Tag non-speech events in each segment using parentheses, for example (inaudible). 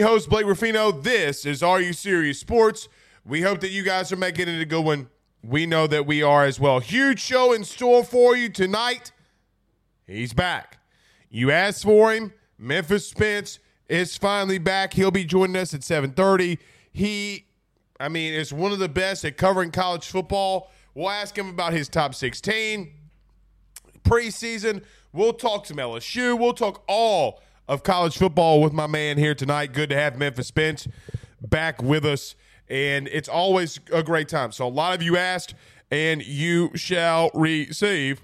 Host, Blake Ruffino. This is Are You Serious Sports. We hope that you guys are making it a good one. We know that we are as well. Huge show in store for you tonight. He's back. You asked for him. Memphis Spence is finally back. He'll be joining us at 7:30. He, I mean, is one of the best at covering college football. We'll ask him about his top 16 preseason. We'll talk some LSU. We'll talk all of college football with my man here tonight. Good to have Memphis Spence back with us. And it's always a great time. So, a lot of you asked, and you shall receive.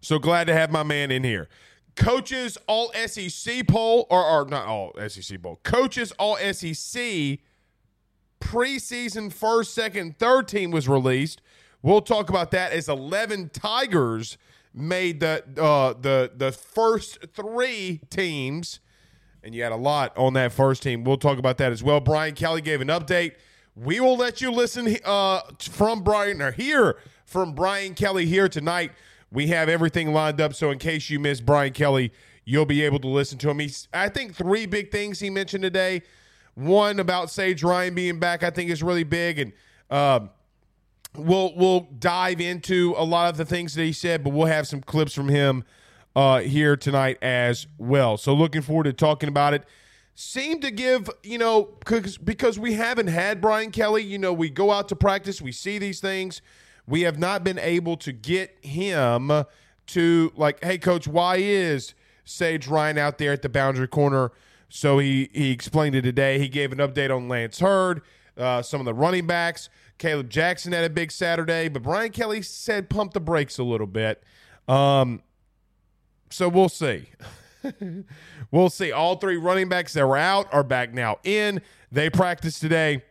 So glad to have my man in here. Coaches All SEC poll, or, or not All SEC poll, Coaches All SEC preseason first, second, third team was released. We'll talk about that as 11 Tigers made the uh, the the first three teams, and you had a lot on that first team. We'll talk about that as well. Brian Kelly gave an update. We will let you listen uh, from Brian or hear from Brian Kelly here tonight. We have everything lined up, so in case you missed Brian Kelly, you'll be able to listen to him. He's, I think, three big things he mentioned today. One about Sage Ryan being back, I think, is really big, and um, we'll we'll dive into a lot of the things that he said, but we'll have some clips from him uh, here tonight as well. So looking forward to talking about it. Seem to give you know cause, because we haven't had Brian Kelly. You know, we go out to practice, we see these things. We have not been able to get him to like, hey, coach, why is Sage Ryan out there at the boundary corner? So he he explained it today. He gave an update on Lance Heard, uh, some of the running backs. Kaleb Jackson had a big Saturday, but Brian Kelly said pump the brakes a little bit. Um, so we'll see. (laughs) we'll see. All three running backs that were out are back now in. They practiced today,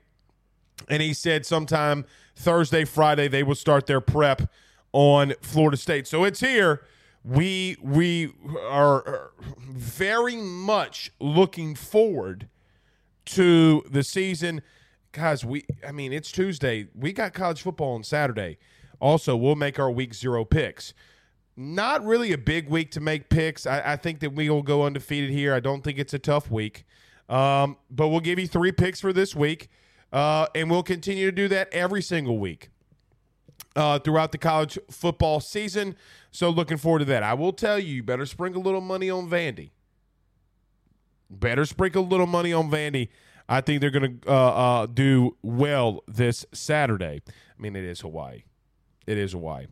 and he said sometime Thursday, Friday they will start their prep on Florida State. So it's here. We we are very much looking forward to the season guys, we I mean it's Tuesday. We got college football on Saturday. Also, we'll make our week zero picks. Not really a big week to make picks. I, I think that we will go undefeated here. I don't think it's a tough week. Um, but we'll give you three picks for this week. Uh, and we'll continue to do that every single week uh, throughout the college football season. So looking forward to that. I will tell you, you better sprinkle a little money on Vandy. Better sprinkle a little money on Vandy. I think they're going to uh, uh, do well this Saturday. I mean, it is Hawaii. It is Hawaii.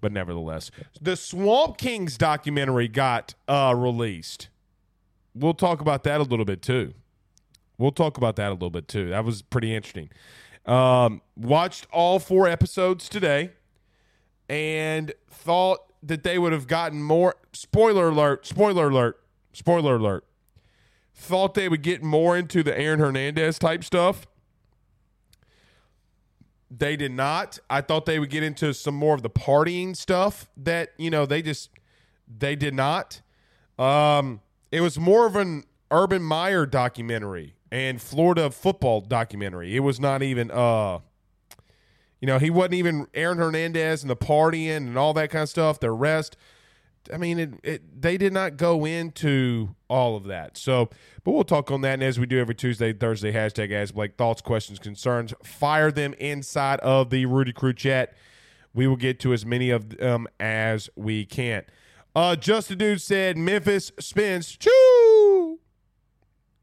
But nevertheless, the Swamp Kings documentary got uh, released. We'll talk about that a little bit too. We'll talk about that a little bit too. That was pretty interesting. Um, watched all four episodes today and thought that they would have gotten more. Spoiler alert, spoiler alert, spoiler alert. Thought they would get more into the Aaron Hernandez type stuff. They did not. I thought they would get into some more of the partying stuff that, you know, they just they did not. Um it was more of an Urban Meyer documentary and Florida football documentary. It was not even uh you know, he wasn't even Aaron Hernandez and the partying and all that kind of stuff, the rest. I mean, it, it, they did not go into all of that. So, but we'll talk on that. And as we do every Tuesday, Thursday, hashtag Ask Blake, thoughts, questions, concerns, fire them inside of the Rudy Crew chat. We will get to as many of them as we can. Uh, Just a Dude said Memphis Spence. Choo!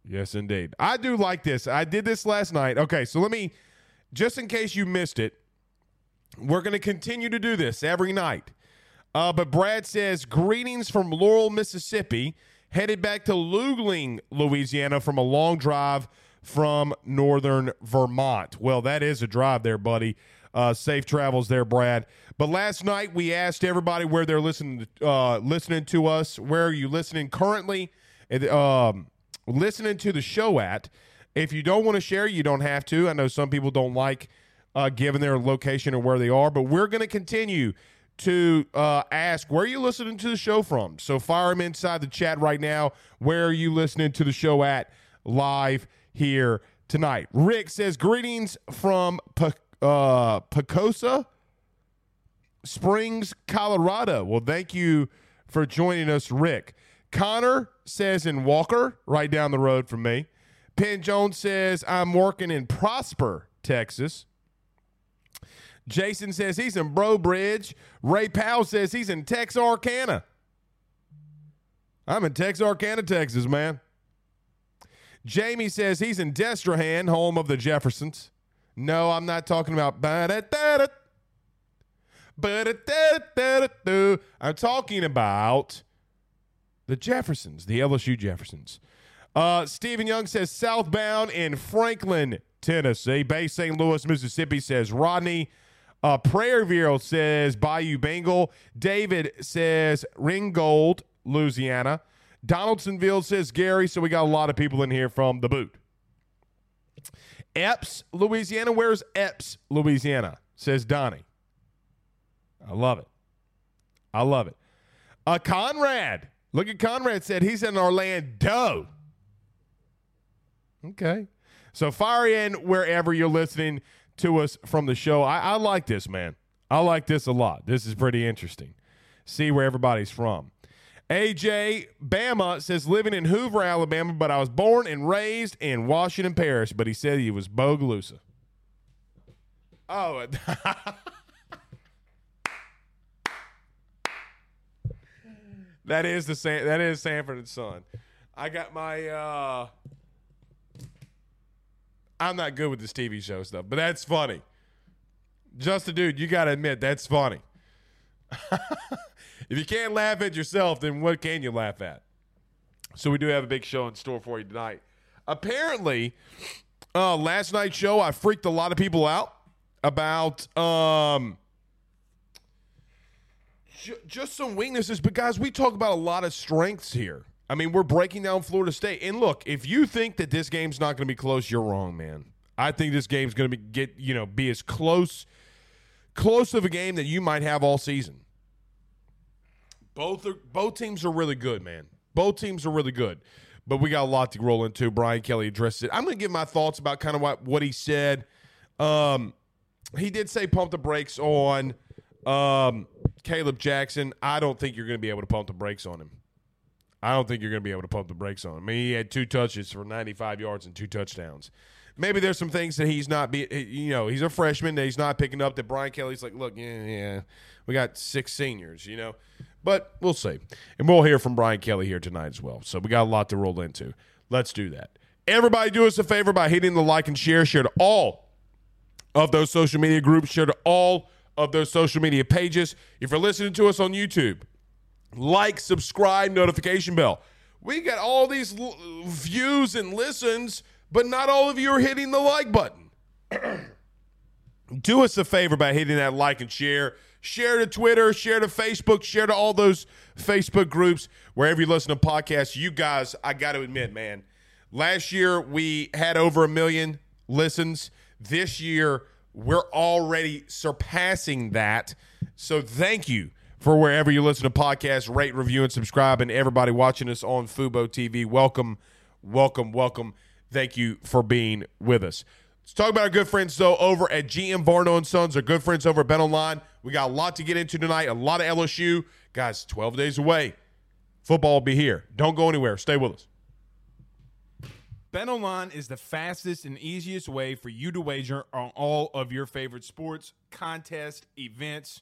Yes, indeed. I do like this. I did this last night. Okay, so let me, just in case you missed it, we're going to continue to do this every night. Uh, but Brad says, greetings from Laurel, Mississippi, headed back to Luling, Louisiana from a long drive from northern Vermont. Well, that is a drive there, buddy. Uh, safe travels there, Brad. But last night we asked everybody where they're listening to, uh, listening to us. Where are you listening currently? Um, listening to the show at. If you don't want to share, you don't have to. I know some people don't like uh, giving their location or where they are, but we're going to continue to uh, ask where you listening to the show from. So fire them inside the chat right now. Where are you listening to the show at live here tonight? Rick says greetings from P- uh, Pagosa Springs, Colorado. Well, thank you for joining us, Rick. Connor says in Walker, right down the road from me. Penn Jones says I'm working in Prosper, Texas. Jason says he's in Breaux Bridge. Ray Powell says he's in Texarkana. I'm in Texarkana, Texas, man. Jamie says he's in Destrehan, home of the Jeffersons. No, I'm not talking about. I'm talking about the Jeffersons, the LSU Jeffersons. Uh, Stephen Young says southbound in Franklin, Tennessee. Bay St. Louis, Mississippi says Rodney. Uh, Prairieville says Bayou Bengal. David says Ringgold, Louisiana. Donaldsonville says Gary. So we got a lot of people in here from the boot. Epps, Louisiana. Where's Epps, Louisiana? Says Donnie. I love it. I love it. Uh, Conrad. Look at Conrad said he's in Orlando. Okay. So fire in wherever you're listening to us from the show. I, I like this, man. I like this a lot. This is pretty interesting. See where everybody's from. AJ Bama says living in Hoover, Alabama, but I was born and raised in Washington Parish. But he said he was Bogalusa. Oh, (laughs) that is the San, that is Sanford and Son. I got my. uh I'm not good with this TV show stuff, but that's funny. Just a dude, you got to admit that's funny. (laughs) if you can't laugh at yourself, then what can you laugh at? So we do have a big show in store for you tonight. Apparently, uh, last night's show I freaked a lot of people out about um, j- just some weaknesses. But guys, we talk about a lot of strengths here. I mean, we're breaking down Florida State. And look, if you think that this game's not going to be close, you're wrong, man. I think this game's going to be get, you know, be as close close of a game that you might have all season. Both are both teams are really good, man. Both teams are really good. But we got a lot to roll into. Brian Kelly addressed it. I'm going to give my thoughts about kind of what, what he said. Um, he did say pump the brakes on um, Kaleb Jackson. I don't think you're going to be able to pump the brakes on him. I don't think you're going to be able to pump the brakes on him. I mean, he had two touches for 95 yards and two touchdowns. Maybe there's some things that he's not be, you know, he's a freshman that he's not picking up. That Brian Kelly's like, look, yeah, yeah, we got six seniors, you know, but we'll see, and we'll hear from Brian Kelly here tonight as well. So we got a lot to roll into. Let's do that. Everybody, do us a favor by hitting the like and share. Share to all of those social media groups. Share to all of those social media pages. If you're listening to us on YouTube like, subscribe, notification bell. We got all these l- views and listens, but not all of you are hitting the like button. (clears throat) Do us a favor by hitting that like and share. Share to Twitter, share to Facebook, share to all those Facebook groups, wherever you listen to podcasts. You guys, I got to admit, man, Last year, we had over a million listens. This year, we're already surpassing that. So thank you for wherever you listen to podcasts, rate, review, and subscribe. And everybody watching us on Fubo TV, welcome, welcome, welcome. Thank you for being with us. Let's talk about our good friends, though, over at GM Varno and Sons. Our good friends over at Bet Online. We got a lot to get into tonight, a lot of LSU. Guys, 12 days away. Football will be here. Don't go anywhere. Stay with us. BetOnline is the fastest and easiest way for you to wager on all of your favorite sports, contests, events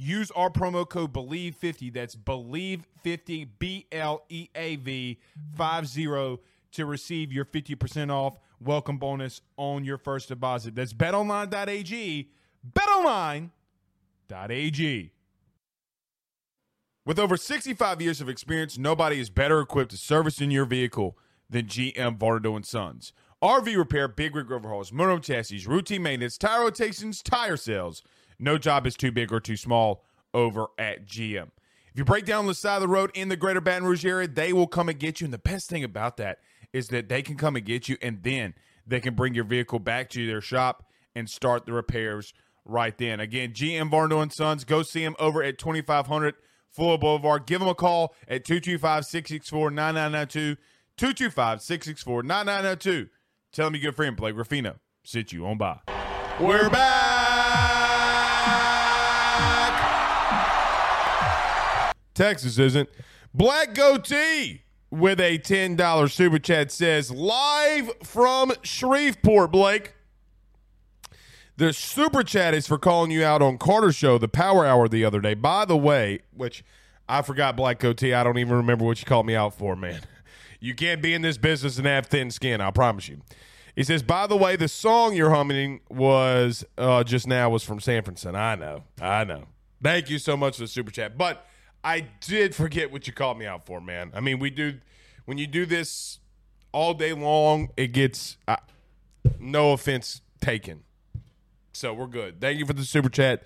Use our promo code BLEAV50, that's BLEAV50, B L E A V 50 to receive your 50% off welcome bonus on your first deposit. That's betonline.ag, betonline.ag. With over 65 years of experience, nobody is better equipped to service in your vehicle than GM Varno and Sons. RV repair, big rig overhauls, motor chassis, routine maintenance, tire rotations, tire sales. No job is too big or too small over at GM. If you break down the side of the road in the greater Baton Rouge area, they will come and get you. And the best thing about that is that they can come and get you and then they can bring your vehicle back to their shop and start the repairs right then. Again, GM Varno and Sons, go see them over at 2500 Fuller Boulevard. Give them a call at 225 664 9992. 225 664 9992. Tell them your good friend Blake Ruffino sit you on by. We're back. Texas isn't. Black Goatee with a $10 super chat says, live from Shreveport, Blake. The super chat is for calling you out on Carter Show, the Power Hour the other day. By the way, which I forgot Black Goatee. I don't even remember what you called me out for, man. (laughs) You can't be in this business and have thin skin. I promise you. He says, by the way, the song you're humming was uh, just now was from Sanfordson. I know. I know. Thank you so much for the super chat. But I did forget what you called me out for, man. I mean, we do, when you do this all day long, it gets, uh, no offense taken. So we're good. Thank you for the super chat.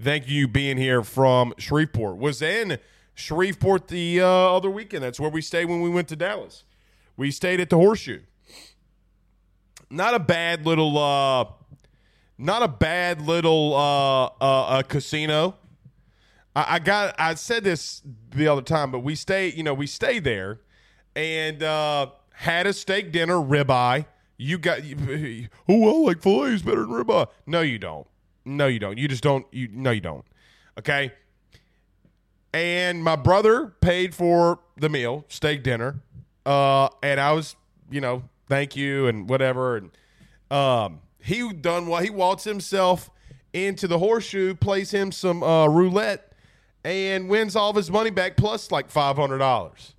Thank you being here from Shreveport. Was in Shreveport the uh, other weekend. That's where we stayed when we went to Dallas. We stayed at the Horseshoe not a bad little uh not a bad little uh, uh, casino. I, I, got I said this the other time, but we stay, you know, we stay there and uh, had a steak dinner, ribeye. You got you, (laughs) oh well, like fillets better than ribeye. No, you don't. No, you don't. You just don't. You no, you don't. Okay. And my brother paid for the meal, steak dinner, uh, and I was, you know, thank you and whatever. And um, he done what he waltzed himself into the horseshoe, plays him some uh, roulette, and wins all of his money back plus like five hundred dollars.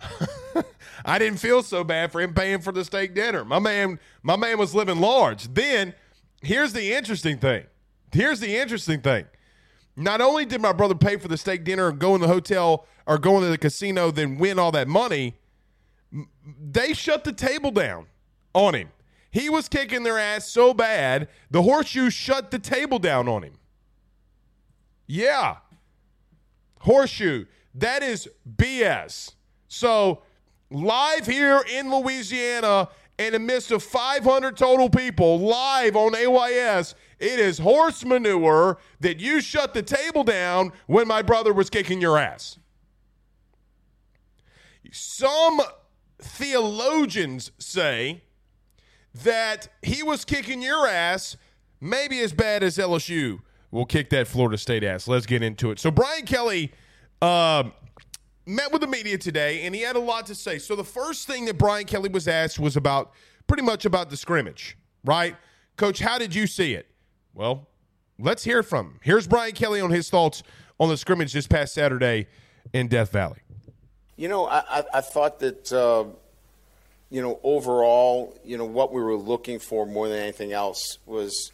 (laughs) I didn't feel so bad for him paying for the steak dinner. My man, my man was living large. Then here's the interesting thing. Here's the interesting thing. Not only did my brother pay for the steak dinner and go in the hotel or go into the casino, then win all that money, they shut the table down on him. He was kicking their ass so bad, the horseshoe shut the table down on him. Yeah. Horseshoe. That is BS. So, live here in Louisiana, in the midst of 500 total people, live on AYS, it is horse manure that you shut the table down when my brother was kicking your ass. Some theologians say that he was kicking your ass maybe as bad as LSU will kick that Florida State ass. Let's get into it. So Brian Kelly uh, met with the media today, and he had a lot to say. So the first thing that Brian Kelly was asked was about pretty much about the scrimmage, right? Coach, how did you see it? Well, let's hear from him. Here's Brian Kelly on his thoughts on the scrimmage this past Saturday in Death Valley. You know, I, I, I thought that uh, you know, overall, you know, what we were looking for more than anything else was,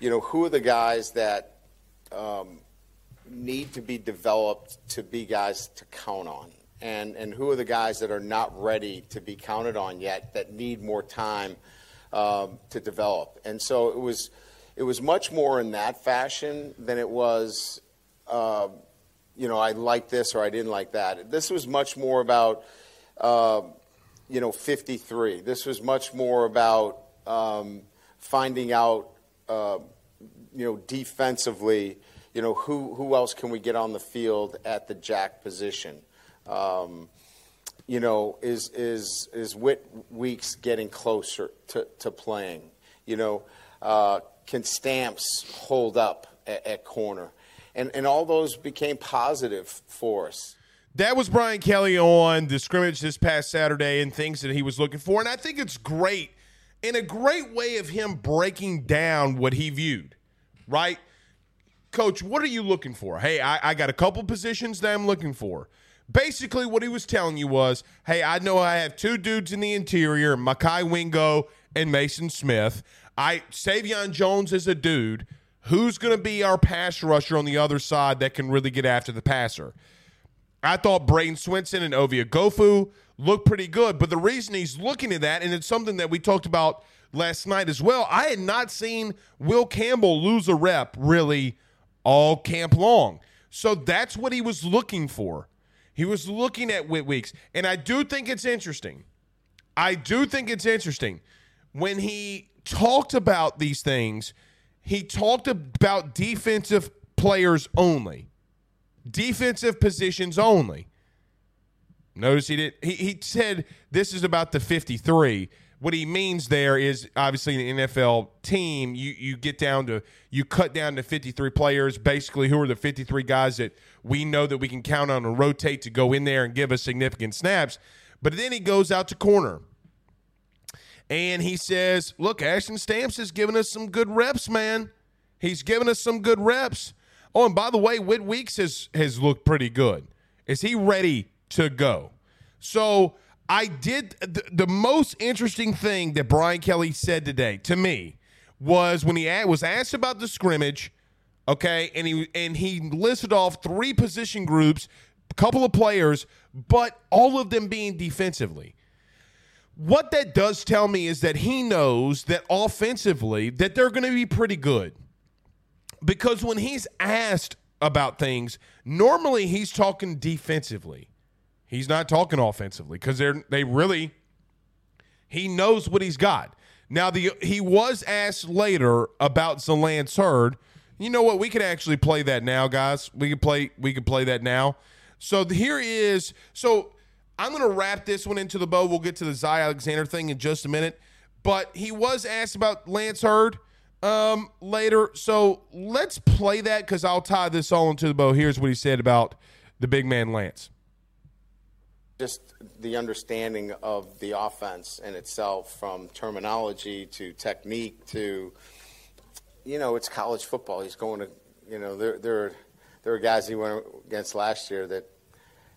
you know, who are the guys that um, need to be developed to be guys to count on, and and who are the guys that are not ready to be counted on yet that need more time um, to develop. And so it was, it was much more in that fashion than it was. Uh, you know, I like this or I didn't like that. This was much more about, uh, you know, 53. This was much more about um, finding out, uh, you know, defensively, you know, who, who else can we get on the field at the jack position? Um, you know, is, is, is Whit Weeks getting closer to, to playing? You know, uh, can Stamps hold up at, at corner? and, and all those became positive for us. That was Brian Kelly on the scrimmage this past Saturday and things that he was looking for. And I think it's great in a great way of him breaking down what he viewed, right? Coach, what are you looking for? Hey, I, I got a couple positions that I'm looking for. Basically, what he was telling you was, hey, I know I have two dudes in the interior, Mekhi Wingo and Maason Smith. I Sai'vion Jones is a dude who's going to be our pass rusher on the other side that can really get after the passer? I thought Bradyn Swinson and Ovie Oghoufo looked pretty good, but the reason he's looking at that, and it's something that we talked about last night as well, I had not seen Will Campbell lose a rep really all camp long. So that's what he was looking for. He was looking at Whit Weeks. And I do think it's interesting. I do think it's interesting when he talked about these things – he talked about defensive players only, defensive positions only. Notice he did. He, he said this is about the 53. What he means there is obviously an NFL team. You you get down to you cut down to 53 players. Basically, who are the 53 guys that we know that we can count on and rotate to go in there and give us significant snaps. But then he goes out to corner. And he says, Look, Ashton Stamps has given us some good reps, man. He's given us some good reps. Oh, and by the way, Whit Weeks has, has looked pretty good. Is he ready to go? So I did the, the most interesting thing that Brian Kelly said today to me was when he was asked about the scrimmage, okay, and he and he listed off three position groups, a couple of players, but all of them being defensively. What that does tell me is that he knows that offensively that they're going to be pretty good. Because when he's asked about things normally he's talking defensively he's not talking offensively because they're they really he knows what he's got now the he was asked later about Zalance Heard you know what we could actually play that now guys we could play we could play that now so here is so I'm going to wrap this one into the bow. We'll get to the Zy Alexander thing in just a minute. But he was asked about Lance Heard um, later. So let's play that because I'll tie this all into the bow. Here's what he said about the big man Lance. Just the understanding of the offense in itself, from terminology to technique to, you know, it's college football. He's going to, you know, there there there are guys he went against last year that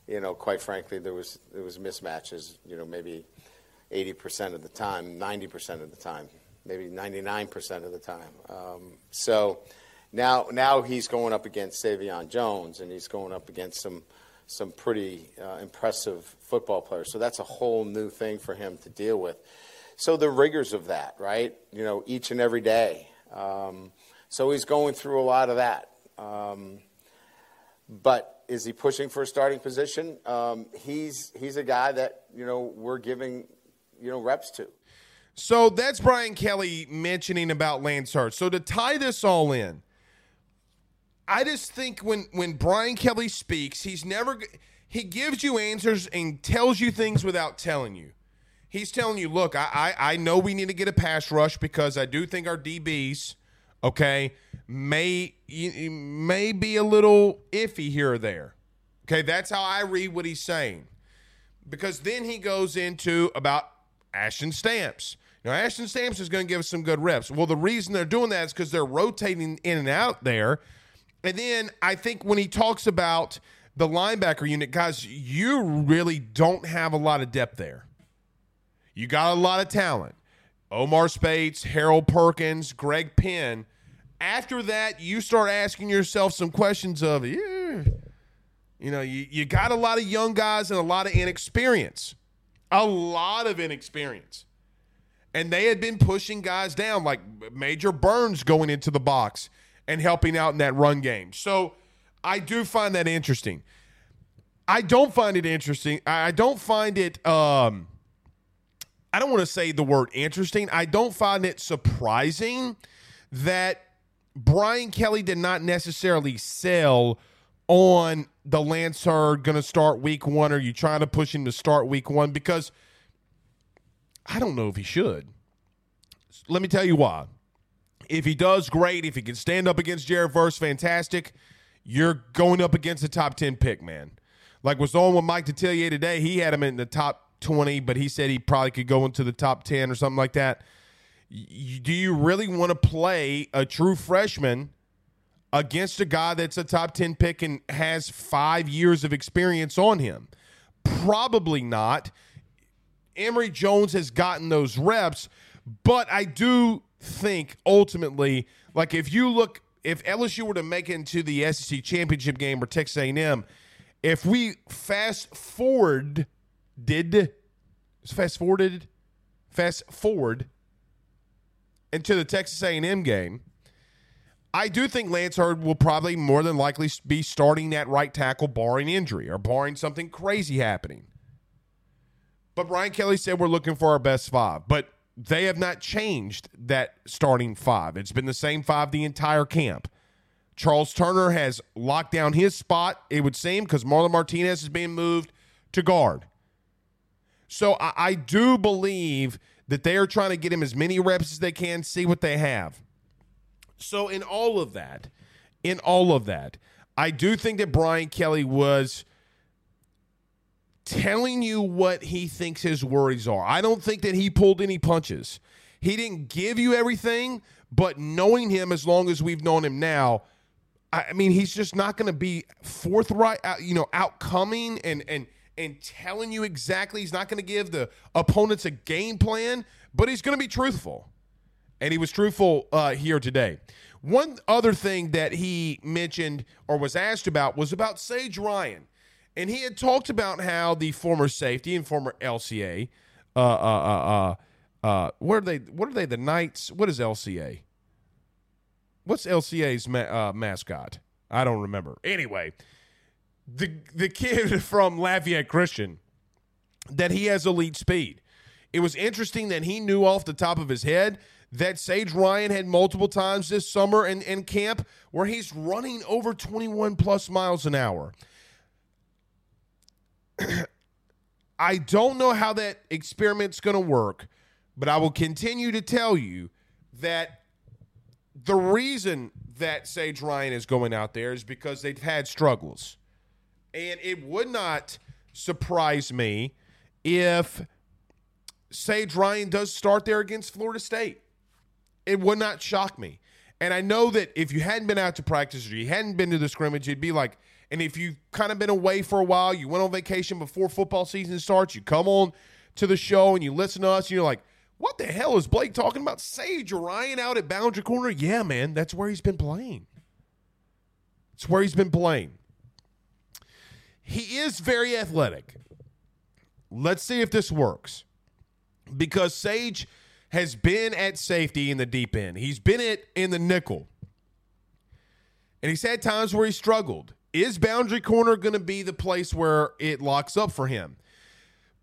you know, quite frankly, there was there was mismatches. You know, maybe 80% of the time, 90% of the time, maybe 99% of the time. Um, so now now he's going up against Sai'vion Jones, and he's going up against some some pretty uh, impressive football players. So that's a whole new thing for him to deal with. So the rigors of that, right? You know, each and every day. Um, so he's going through a lot of that. Um, but is he pushing for a starting position? Um, he's he's a guy that you know we're giving you know reps to. So that's Brian Kelly mentioning about Lance Hurts. So to tie this all in, I just think when when Brian Kelly speaks, he's never he gives you answers and tells you things without telling you. He's telling you, look, I I, I know we need to get a pass rush because I do think our DBs okay, may may be a little iffy here or there. Okay, that's how I read what he's saying. Because then he goes into about Ashton Stamps. Now, Ashton Stamps is going to give us some good reps. Well, the reason they're doing that is because they're rotating in and out there. And then I think when he talks about the linebacker unit, guys, you really don't have a lot of depth there. You got a lot of talent. Omar Speights, Harold Perkins, Greg Penn. After that, you start asking yourself some questions of, yeah, you know, you, you got a lot of young guys and a lot of inexperience. A lot of inexperience. And they had been pushing guys down, like Major Burns going into the box and helping out in that run game. So I do find that interesting. I don't find it interesting. I don't find it um I don't want to say the word interesting. I don't find it surprising that Brian Kelly did not necessarily sell on the Lance Heard going to start week one. Are you trying to push him to start week one? Because I don't know if he should. Let me tell you why. If he does, great. If he can stand up against Jared Verse, fantastic. You're going up against a top 10 pick, man. Like was on with Mike Detillier today. He had him in the top 20, but he said he probably could go into the top 10 or something like that. do you really want to play a true freshman against a guy that's a top 10 pick and has five years of experience on him? Probably not. Emery Jones has gotten those reps, but I do think ultimately, like if you look, if LSU were to make it into the SEC championship game or Texas A&M, if we fast forward – did fast forwarded fast forward into the Texas A&M game, I do think Lance Heard will probably more than likely be starting at right tackle, barring injury or barring something crazy happening. But Brian Kelly said we're looking for our best five, but they have not changed that starting five. It's been the same five the entire camp. Charles Turner has locked down his spot, it would seem, because Marlon Martinez is being moved to guard. So I, I do believe that they are trying to get him as many reps as they can, see what they have. So in all of that, in all of that, I do think that Brian Kelly was telling you what he thinks his worries are. I don't think that he pulled any punches. He didn't give you everything, but knowing him as long as we've known him now, I mean, he's just not going to be forthright, you know, outcoming and and and telling you exactly. He's not going to give the opponents a game plan, but he's going to be truthful. And he was truthful uh, here today. One other thing that he mentioned or was asked about was about Sage Ryan. And he had talked about how the former safety and former LCA, uh, uh, uh, uh, uh, what are they? What are they? The Knights? What is LCA? What's LCA's ma- uh, mascot? I don't remember. Anyway, the the kid (laughs) from Lafayette Christian that he has elite speed. It was interesting that he knew off the top of his head that Sage Ryan had multiple times this summer in, in camp where he's running over 21 plus miles an hour. (coughs) I don't know how that experiment's going to work, but I will continue to tell you that the reason that Sage Ryan is going out there is because they've had struggles. And it would not surprise me if Sage Ryan does start there against Florida State. It would not shock me. And I know that if you hadn't been out to practice or you hadn't been to the scrimmage, you'd be like, and if you've kind of been away for a while, you went on vacation before football season starts, you come on to the show and you listen to us, and you're like, what the hell is Blake talking about? Sage Ryan out at Boundary Corner? Yeah, man, that's where he's been playing. It's where he's been playing. He is very athletic. Let's see if this works. Because Sage has been at safety in the deep end. He's been it in the nickel. And he's had times where he struggled. Is boundary corner going to be the place where it locks up for him?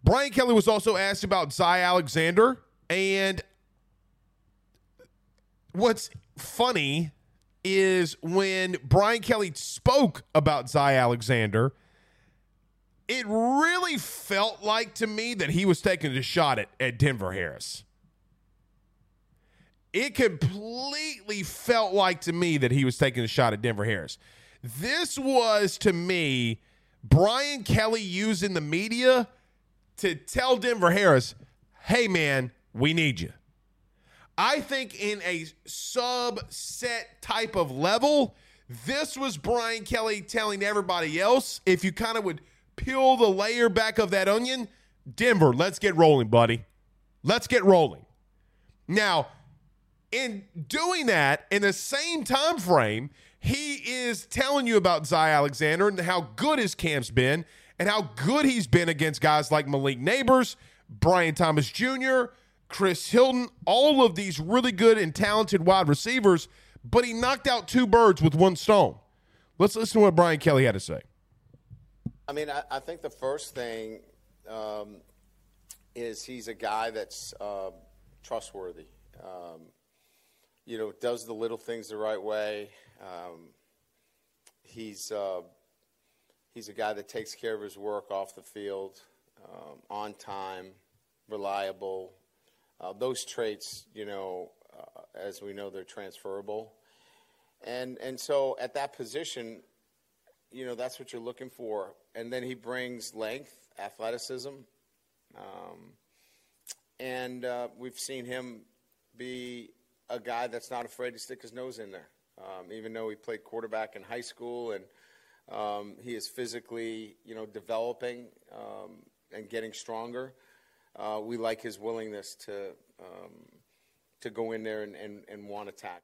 Brian Kelly was also asked about Zy Alexander. And what's funny is when Brian Kelly spoke about Zy Alexander – it really felt like to me that he was taking a shot at, at Denver Harris. It completely felt like to me that he was taking a shot at Denver Harris. This was to me Brian Kelly using the media to tell Denver Harris, hey man, we need you. I think in a subset type of level, this was Brian Kelly telling everybody else if you kind of would – peel the layer back of that onion, Denver, let's get rolling, buddy. Let's get rolling. Now, in doing that, in the same time frame, he is telling you about Zy Alexander and how good his camp's been and how good he's been against guys like Malik Nabers, Brian Thomas Jr., Chris Hilton, all of these really good and talented wide receivers, but he knocked out two birds with one stone. Let's listen to what Brian Kelly had to say. I mean, I, I think the first thing um, is he's a guy that's uh, trustworthy. Um, you know, does the little things the right way. Um, he's uh, he's a guy that takes care of his work off the field, um, on time, reliable. Uh, those traits, you know, uh, as we know, they're transferable. And and so at that position, you know, that's what you're looking for. And then he brings length, athleticism, um, and uh, we've seen him be a guy that's not afraid to stick his nose in there. Um, even though he played quarterback in high school and um, he is physically, you know, developing um, and getting stronger, uh, we like his willingness to um, to go in there and, and, and want to tackle.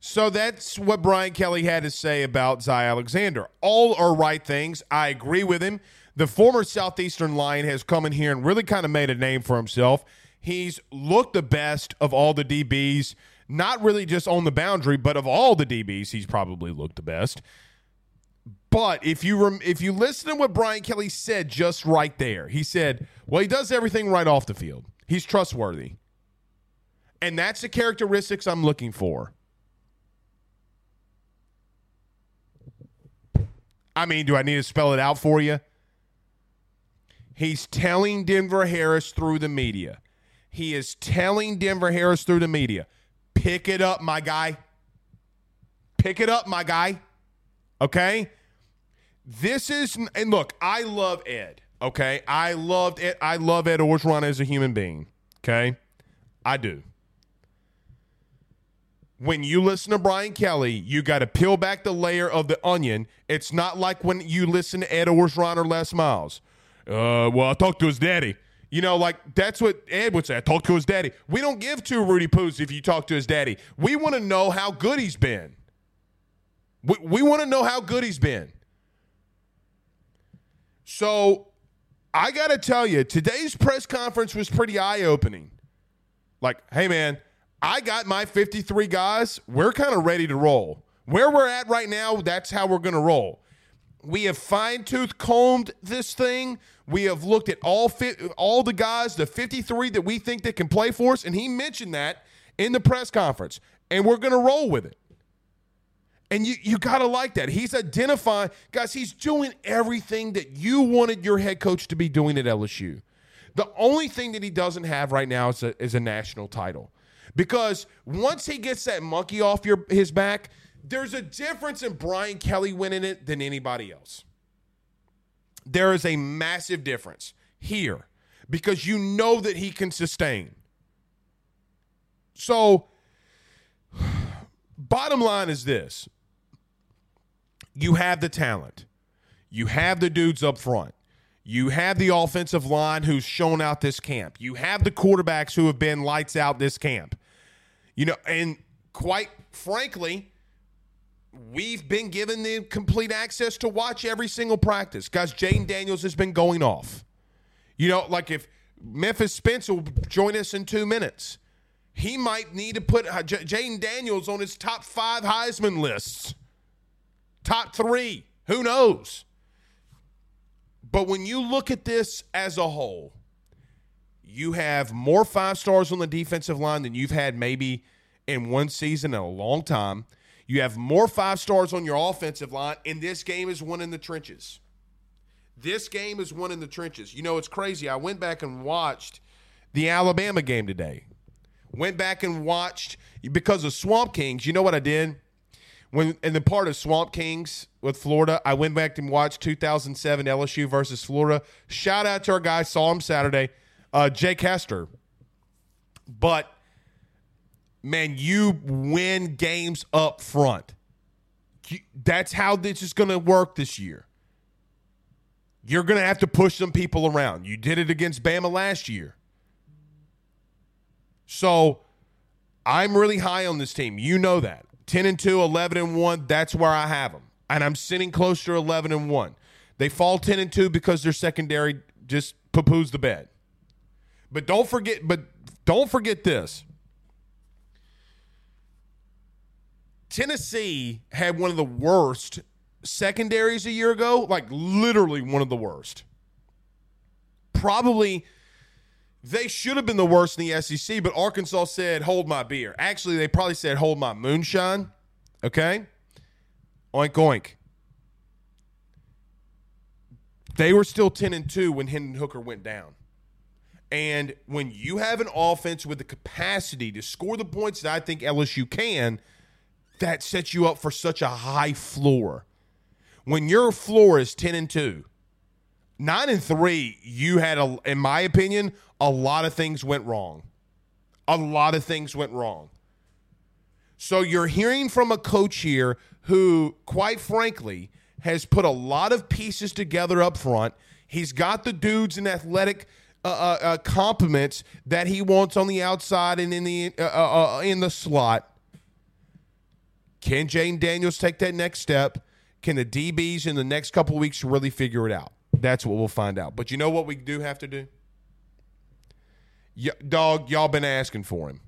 So that's what Brian Kelly had to say about Zy Alexander. All are right things. I agree with him. The former Southeastern Lion has come in here and really kind of made a name for himself. He's looked the best of all the DBs not really just on the boundary, but of all the DBs, he's probably looked the best. But if you rem- if you listen to what Brian Kelly said just right there, he said, "Well, he does everything right off the field. He's trustworthy." And that's the characteristics I'm looking for. I mean, do I need to spell it out for you? He's telling Denver Harris through the media. He is telling Denver Harris through the media. Pick it up, my guy. Pick it up, my guy. Okay? This is and look, I love Ed. Okay? I loved it. I love Ed Orgeron as a human being. Okay? I do. When you listen to Brian Kelly, you got to peel back the layer of the onion. It's not like when you listen to Ed Orgeron or Les Miles. Uh, well, I talked to his daddy. You know, like that's what Ed would say. I talked to his daddy. We don't give two Rudy Poos if you talk to his daddy. We want to know how good he's been. We, we want to know how good he's been. So I got to tell you, today's press conference was pretty eye opening. Like, hey, man, I got my 53 guys. We're kind of ready to roll. Where we're at right now, that's how we're going to roll. We have fine tooth combed this thing. We have looked at all fit, all the guys, the 53 that we think that can play for us, and he mentioned that in the press conference, and we're going to roll with it. And you you got to like that. He's identifying, guys, he's doing everything that you wanted your head coach to be doing at LSU. The only thing that he doesn't have right now is a, is a national title. Because once he gets that monkey off your his back, there's a difference in Brian Kelly winning it than anybody else. There is a massive difference here because you know that he can sustain. So, (sighs) bottom line is this you have the talent, you have the dudes up front. You have the offensive line who's shown out this camp. You have the quarterbacks who have been lights out this camp. You know, and quite frankly, we've been given the complete access to watch every single practice. Guys, Jayden Daniels has been going off. You know, like if Memphis Spence will join us in two minutes, he might need to put uh, J- Jayden Daniels on his top five Heisman lists, top three. Who knows? But when you look at this as a whole, you have more five stars on the defensive line than you've had maybe in one season in a long time. You have more five stars on your offensive line, and this game is one in the trenches. This game is one in the trenches. You know, it's crazy. I went back and watched the Alabama game today. Went back and watched because of Swamp Kings. You know what I did? When in the part of Swamp Kings with Florida, I went back and watched 2007 LSU versus Florida. Shout out to our guy, saw him Saturday, uh, Jake Hester. But man, you win games up front. That's how this is going to work this year. You're going to have to push some people around. You did it against Bama last year. So I'm really high on this team. You know that. 10 and 2, 11 and 1, that's where I have them. And I'm sitting closer to 11 and 1. They fall 10 and 2 because their secondary just poo-poos the bed. But don't forget but don't forget this. Tennessee had one of the worst secondaries a year ago, like literally one of the worst. Probably they should have been the worst in the SEC, but Arkansas said, hold my beer. Actually, they probably said, hold my moonshine. Okay? Oink, oink. They were still 10 and 2 when Hendon Hooker went down. And when you have an offense with the capacity to score the points that I think LSU can, that sets you up for such a high floor. When your floor is 10 and 2, 9 and 3, you had a in my opinion, a lot of things went wrong. A lot of things went wrong. So you're hearing from a coach here who quite frankly has put a lot of pieces together up front. He's got the dudes in athletic uh, uh, uh, compliments that he wants on the outside and in the uh, uh, uh, in the slot. Can Jayden Daniels take that next step? Can the DBs in the next couple weeks really figure it out? That's what we'll find out. But you know what we do have to do? Y- dog, y'all been asking for him.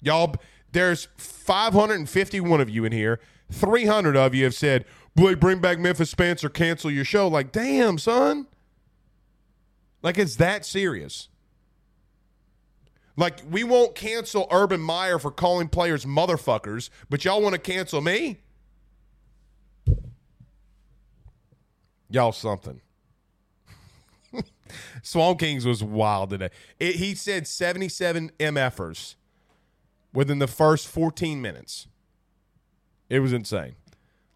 Y'all, there's 551 of you in here. 300 of you have said, Blake, bring back Memphis Spencer, cancel your show. Like, damn, son. Like, it's that serious. Like, we won't cancel Urban Meyer for calling players motherfuckers, but y'all want to cancel me? Y'all something. (laughs) Swamp Kings was wild today. It, he said 77 MFers within the first 14 minutes. It was insane.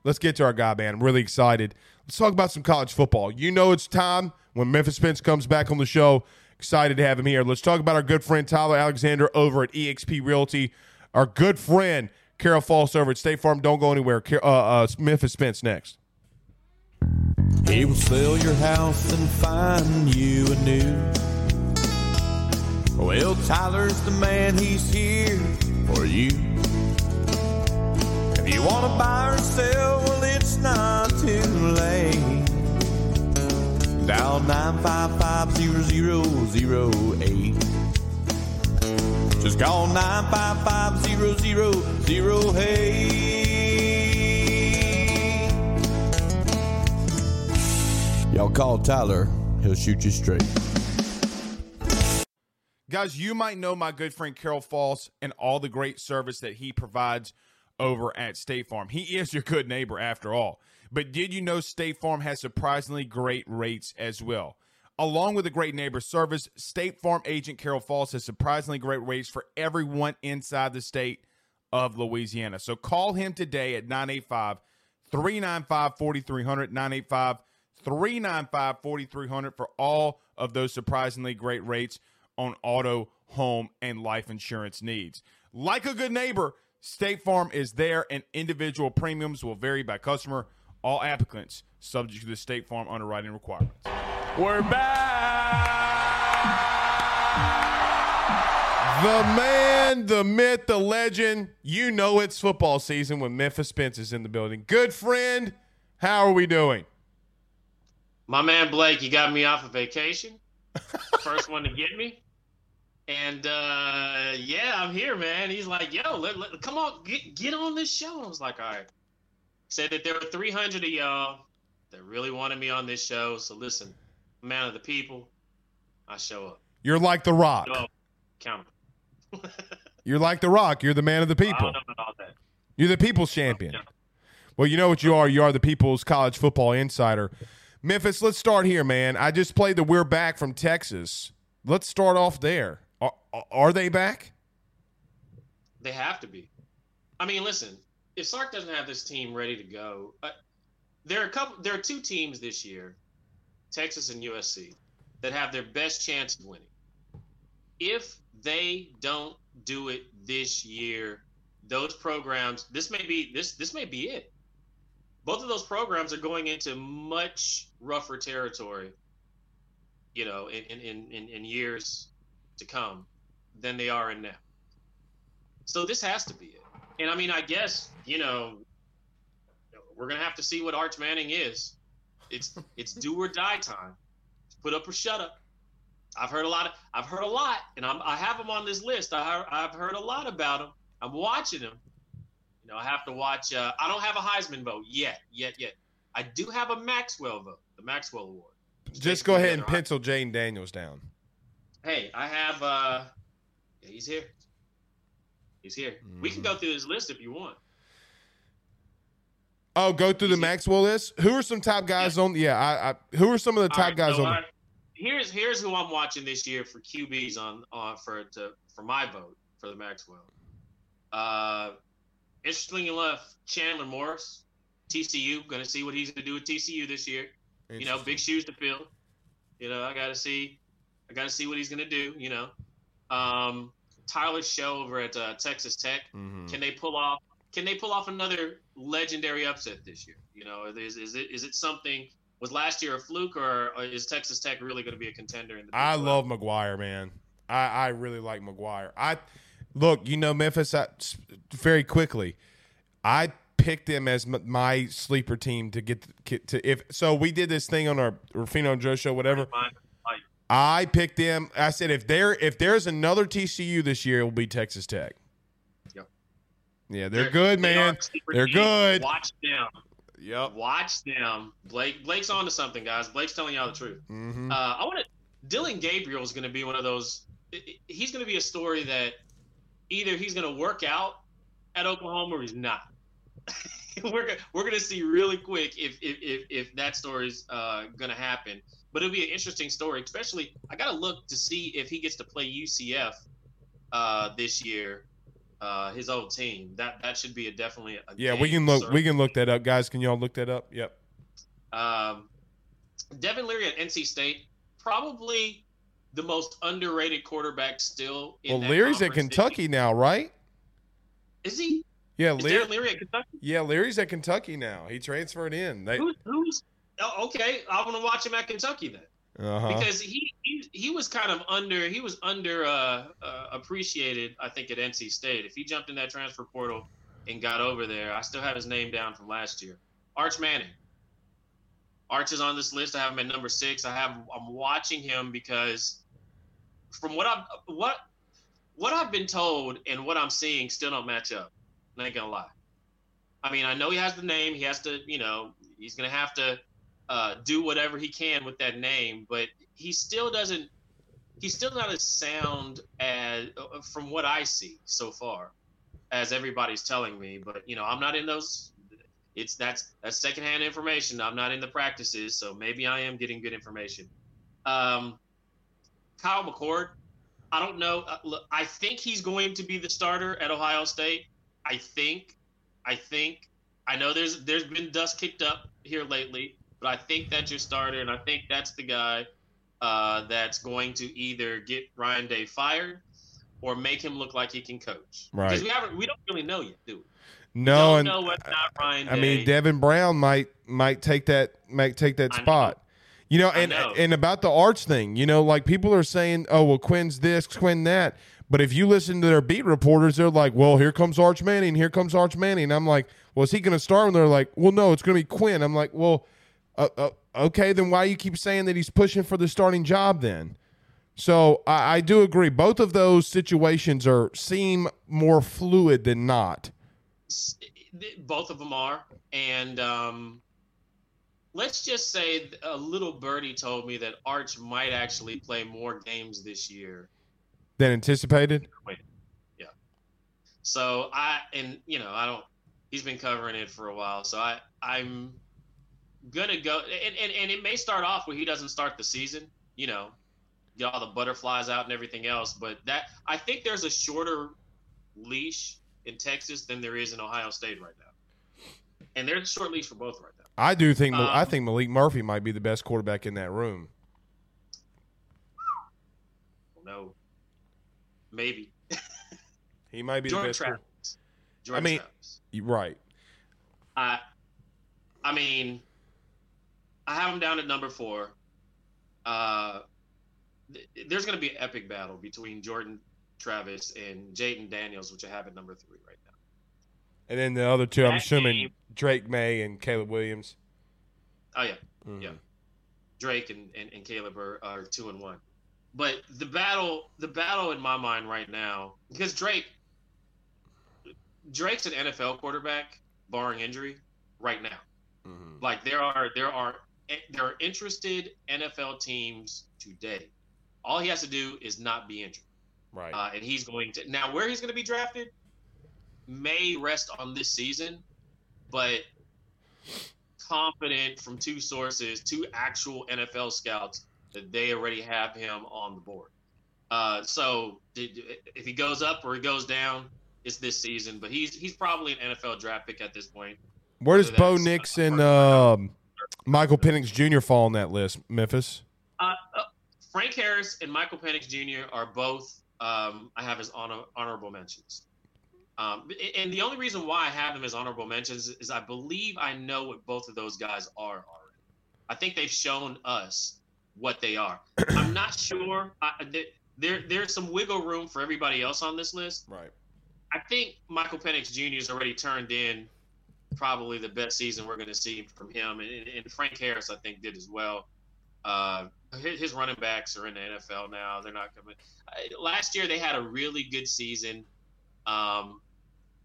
Let's get to our guy, man. I'm really excited. Let's talk about some college football. You know it's time when Memphis Spence comes back on the show. Excited to have him here. Let's talk about our good friend Tyler Alexander over at eXp Realty. Our good friend Carol Falls over at State Farm. Don't go anywhere. Uh, uh, Memphis Spence next. He will sell your house and find you a new. Well, Tyler's the man, he's here for you. If you want to buy or sell, well, it's not too late. Dial 955-0008. Just call 955-0008. Y'all call Tyler, he'll shoot you straight. Guys, you might know my good friend Carol Falls and all the great service that he provides over at State Farm. He is your good neighbor after all. But did you know State Farm has surprisingly great rates as well? Along with a great neighbor service, State Farm agent Carol Falls has surprisingly great rates for everyone inside the state of Louisiana. So call him today at 985 395 4300, 985 395 4300 for all of those surprisingly great rates on auto, home, and life insurance needs. Like a good neighbor, State Farm is there, and individual premiums will vary by customer. All applicants subject to the State Farm underwriting requirements. We're back. The man, the myth, the legend. You know it's football season when Memphis Spence is in the building. Good friend, how are we doing? My man Blake, you got me off of vacation. (laughs) First one to get me. And uh, yeah, I'm here, man. He's like, yo, let, let, come on, get, get on this show. I was like, all right. Said that there were 300 of y'all that really wanted me on this show. So listen, man of the people, I show up. You're like The Rock. No, count. (laughs) You're like The Rock. You're the man of the I people. don't know about that. You're the people's champion. Yeah. Well, you know what you are. You are the people's college football insider. Memphis, let's start here, man. I just played the We're Back from Texas. Let's start off there. Are, are they back? They have to be. I mean, listen, if Sark doesn't have this team ready to go, uh, there are a couple. There are two teams this year, Texas and USC, that have their best chance of winning. If they don't do it this year, those programs. This may be this. This may be it. Both of those programs are going into much rougher territory. You know, in in in, in years to come than they are in now. So this has to be it. And I mean, I guess you know we're gonna have to see what Arch Manning is. It's it's do or die time. Put up or shut up. I've heard a lot. Of, I've heard a lot, and I'm, I have him on this list. I, I've heard a lot about him. I'm watching him. You know, I have to watch. Uh, I don't have a Heisman vote yet, yet, yet. I do have a Maxwell vote, the Maxwell Award. Just go ahead and pencil Jayden Daniels down. Hey, I have. uh yeah, He's here. He's here. Mm-hmm. We can go through this list if you want. Oh, go through the Maxwell list. Who are some top guys yeah. on? Yeah, I, I, Who are some of the top right, guys so on? I, here's here's who I'm watching this year for QBs on on for to for my vote for the Maxwell. Uh, interestingly enough, Chandler Morris, TCU. Going to see what he's going to do with TCU this year. You know, big shoes to fill. You know, I got to see. I got to see what he's going to do. You know, um, Tyler Shough over at uh, Texas Tech. Mm-hmm. Can they pull off? Can they pull off another legendary upset this year? You know, is, is it is it something? Was last year a fluke, or, is Texas Tech really going to be a contender? In the I love McGuire, man. I, I really like McGuire. I look, you know, Memphis. I, very quickly, I picked them as my sleeper team to get to if so we did this thing on our Ruffino and Joe show whatever I picked them. I said if there if there's another TCU this year it will be Texas Tech. Yep. Yeah they're, they're good man. they are good. Watch them. Yep. Watch them. Blake Blake's on to something guys. Blake's telling y'all the truth. Mm-hmm. uh, I want to Dillon Gabriel is going to be one of those he's going to be a story that either he's going to work out at Oklahoma or he's not. (laughs) We're we're gonna see really quick if if if, if that story's uh, gonna happen. But it'll be an interesting story, especially I gotta look to see if he gets to play UCF uh, this year. Uh, his old team. That that should be a definitely a yeah. We can look. We can look that up, guys. Can y'all look that up? Yep. Um, Devin Leary at NC State, probably the most underrated quarterback still. In the Well, Leary's at Kentucky now, right? Is he? Yeah, Leary, Leary at Kentucky. Yeah, Leary's at Kentucky now. He transferred in. They, Who, who's oh, okay? I want to watch him at Kentucky then, uh-huh. because he, he he was kind of under he was under uh, uh, appreciated. I think at NC State. If he jumped in that transfer portal and got over there, I still have his name down from last year. Arch Manning. Arch is on this list. I have him at number six. I have I'm watching him because from what I've what what I've been told and what I'm seeing still don't match up. I ain't gonna lie. I mean, I know he has the name. He has to, you know, he's gonna have to uh, do whatever he can with that name, but he still doesn't. He's still not as sound as, from what I see so far, as everybody's telling me. But you know, I'm not in those. It's that's that's secondhand information. I'm not in the practices, so maybe I am getting good information. Um, Kyle McCord, I don't know. Uh, I think he's going to be the starter at Ohio State. I think, I think, I know there's there's been dust kicked up here lately, but I think that's your starter, and I think that's the guy uh, that's going to either get Ryan Day fired or make him look like he can coach. Right. Because we haven't, we don't really know yet, do we? No, we and know what's not Ryan. Day. I mean, Devin Brown might might take that might take that spot. Know. You know, and know. and about the arch thing, you know, like people are saying, "Oh, well, Quinn's this, Quinn that." But if you listen to their beat reporters, they're like, well, here comes Arch Manning. Here comes Arch Manning. I'm like, well, is he going to start? And they're like, well, no, it's going to be Quinn. I'm like, well, uh, uh, okay, then why you keep saying that he's pushing for the starting job then? So I, I do agree. Both of those situations are seem more fluid than not. Both of them are. And um, let's just say a little birdie told me that Arch might actually play more games this year than anticipated. Yeah. So I and you know I don't. He's been covering it for a while, so I I'm gonna go and, and, and it may start off where he doesn't start the season. You know, get all the butterflies out and everything else. But that I think there's a shorter leash in Texas than there is in Ohio State right now, and there's a short leash for both right now. I do think um, I think Maalik Murphy might be the best quarterback in that room. No, Maybe. (laughs) he might be Jordan the best. Travis. Jordan I mean, Travis. right. I, I mean, I have him down at number four. Uh, th- there's going to be an epic battle between Jordan Travis, and Jayden Daniels, which I have at number three right now. And then the other two, I'm assuming game- Drake Maye and Caleb Williams. Oh yeah, Mhm. yeah. Drake and, and, and Caleb are, are two and one. But the battle the battle in my mind right now, because Drake Drake's an NFL quarterback, barring injury, right now. Mhm. Like there are there are there are interested NFL teams today. All he has to do is not be injured. Right. Uh, and he's going to now where he's going to be drafted may rest on this season, but confident from two sources, two actual NFL scouts, that they already have him on the board. Uh, so did, if he goes up or he goes down, it's this season. But he's he's probably an NFL draft pick at this point. Where does Bo that's- Nix and um, Michael Penix Jr. fall on that list, Memphis? Uh, uh, Frank Harris and Michael Penix Jr. are both um, I have as honor, honorable mentions. Um, and the only reason why I have them as honorable mentions is I believe I know what both of those guys are already. I think they've shown us what they are. (clears throat) I'm not sure. I, there- there, there's some wiggle room for everybody else on this list. Right. I think Michael Penix Jr. has already turned in probably the best season we're going to see from him, and, and Frank Harris I think did as well. Uh, his, his running backs are in the NFL now; they're not coming. Last year they had a really good season, um,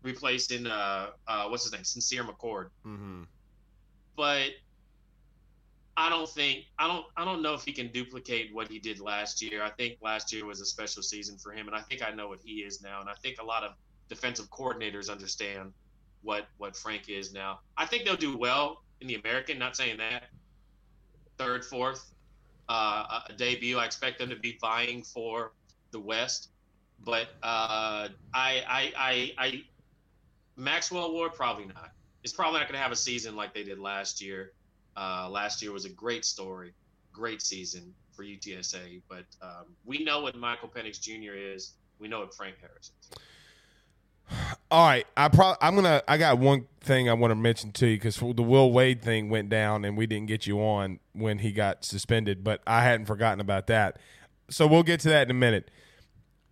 replacing uh, uh, what's his name, Sincere McCord. Mm-hmm. But I don't think I don't I don't know if he can duplicate what he did last year. I think last year was a special season for him, and I think I know what he is now. And I think a lot of defensive coordinators understand what what Frank is now. I think they'll do well in the American. Not saying that third, fourth uh, a debut. I expect them to be vying for the West, but uh, I, I I I Maxwell Ward probably not. It's probably not going to have a season like they did last year. Uh, last year was a great story, great season for UTSA. But um, we know what Michael Penix Jr. is. We know what Frank Harris is. (sighs) (sighs) (sighs) All right, I probably I'm gonna. I got one thing I want to mention to you because the Will Wade thing went down and we didn't get you on when he got suspended, but I hadn't forgotten about that. So we'll get to that in a minute.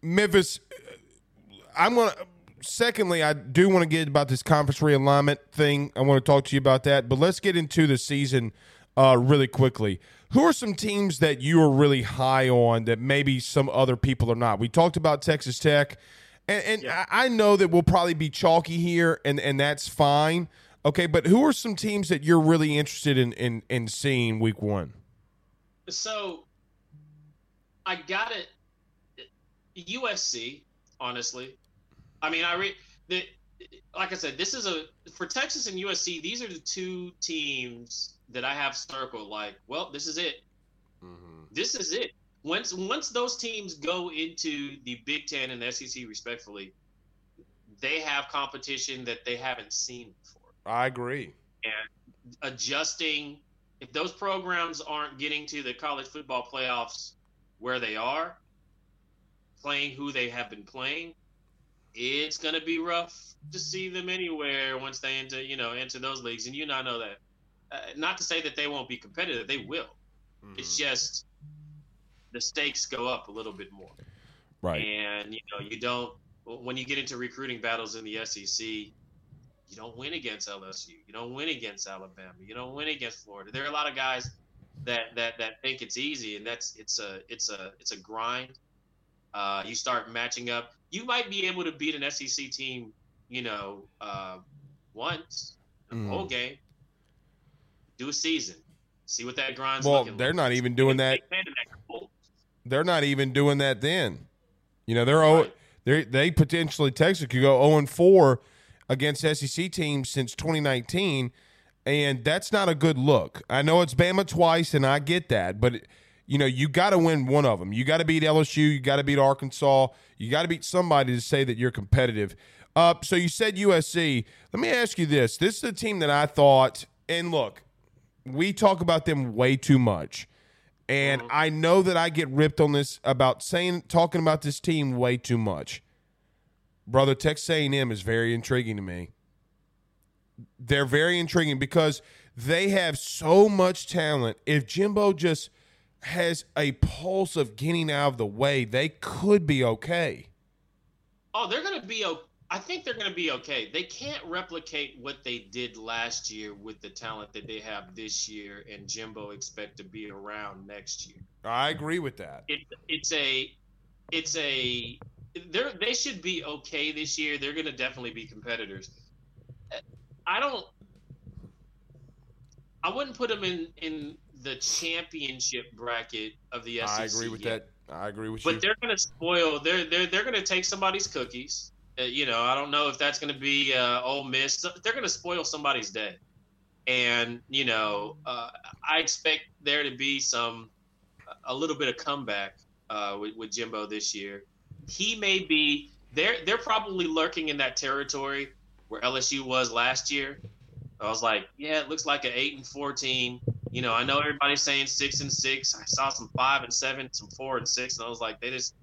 Memphis, I'm gonna. Secondly, I do want to get about this conference realignment thing. I want to talk to you about that, but let's get into the season uh, really quickly. Who are some teams that you are really high on that maybe some other people are not? We talked about Texas Tech. And, and I I know that we'll probably be chalky here, and, and that's fine. Okay, but who are some teams that you're really interested in in, in seeing week one? So I got it. USC, honestly. I mean, I read the like I said, this is a for Texas and USC. These are the two teams that I have circled. Like, well, this is it. Mm-hmm. This is it. Once once those teams go into the Big Ten and the SEC, respectfully, they have competition that they haven't seen before. I agree. And adjusting if those programs aren't getting to the college football playoffs where they are playing who they have been playing it's going to be rough to see them anywhere once they enter you know enter those leagues. And you not know that uh, not to say that they won't be competitive they will. It's just the stakes go up a little bit more Right. and you know you don't when you get into recruiting battles in the SEC, you don't win against LSU. You don't win against Alabama. You don't win against Florida. There are a lot of guys that that that think it's easy, and that's it's a it's a it's a grind. Uh, you start matching up. You might be able to beat an SEC team, you know, uh, once a Mhm. bowl game. Do a season, see what that grind's Well, they're like. not even doing that. Big Ten and that. They're not even doing that then. You know, they're Right. they they potentially Texas could go 0 and 4 against SEC teams since 2019, and that's not a good look. I know it's Bama twice, and I get that, but you know you got to win one of them. You got to beat LSU. You got to beat Arkansas. You got to beat somebody to say that you're competitive. Uh, so you said USC. Let me ask you this: This is a team that I thought, and look, we talk about them way too much. And mm-hmm. I know that I get ripped on this about saying talking about this team way too much. Brother, Texas A&M is very intriguing to me. They're very intriguing because they have so much talent. If Jimbo just has a pulse of getting out of the way, they could be okay. Oh, they're going to be. o- I think they're going to be okay. They can't replicate what they did last year with the talent that they have this year, and Jimbo expect to be around next year. I agree with that. It, it's a, it's a. They're they should be okay this year. They're going to definitely be competitors. I don't. I wouldn't put them in in the championship bracket of the SEC. I agree with yet. that. I agree with you. But they're going to spoil. They're they're they're going to take somebody's cookies. Uh, you know, I don't know if that's going to be uh, Ole Miss. They're going to spoil somebody's day, and you know, uh, I expect there to be some a little bit of comeback uh, with, with Jimbo this year. He may be. They're they're probably lurking in that territory where LSU was last year. I was like, yeah, it looks like an eight and four team. You know, I know everybody's saying six and six. I saw some five and seven, some four and six, and I was like, they just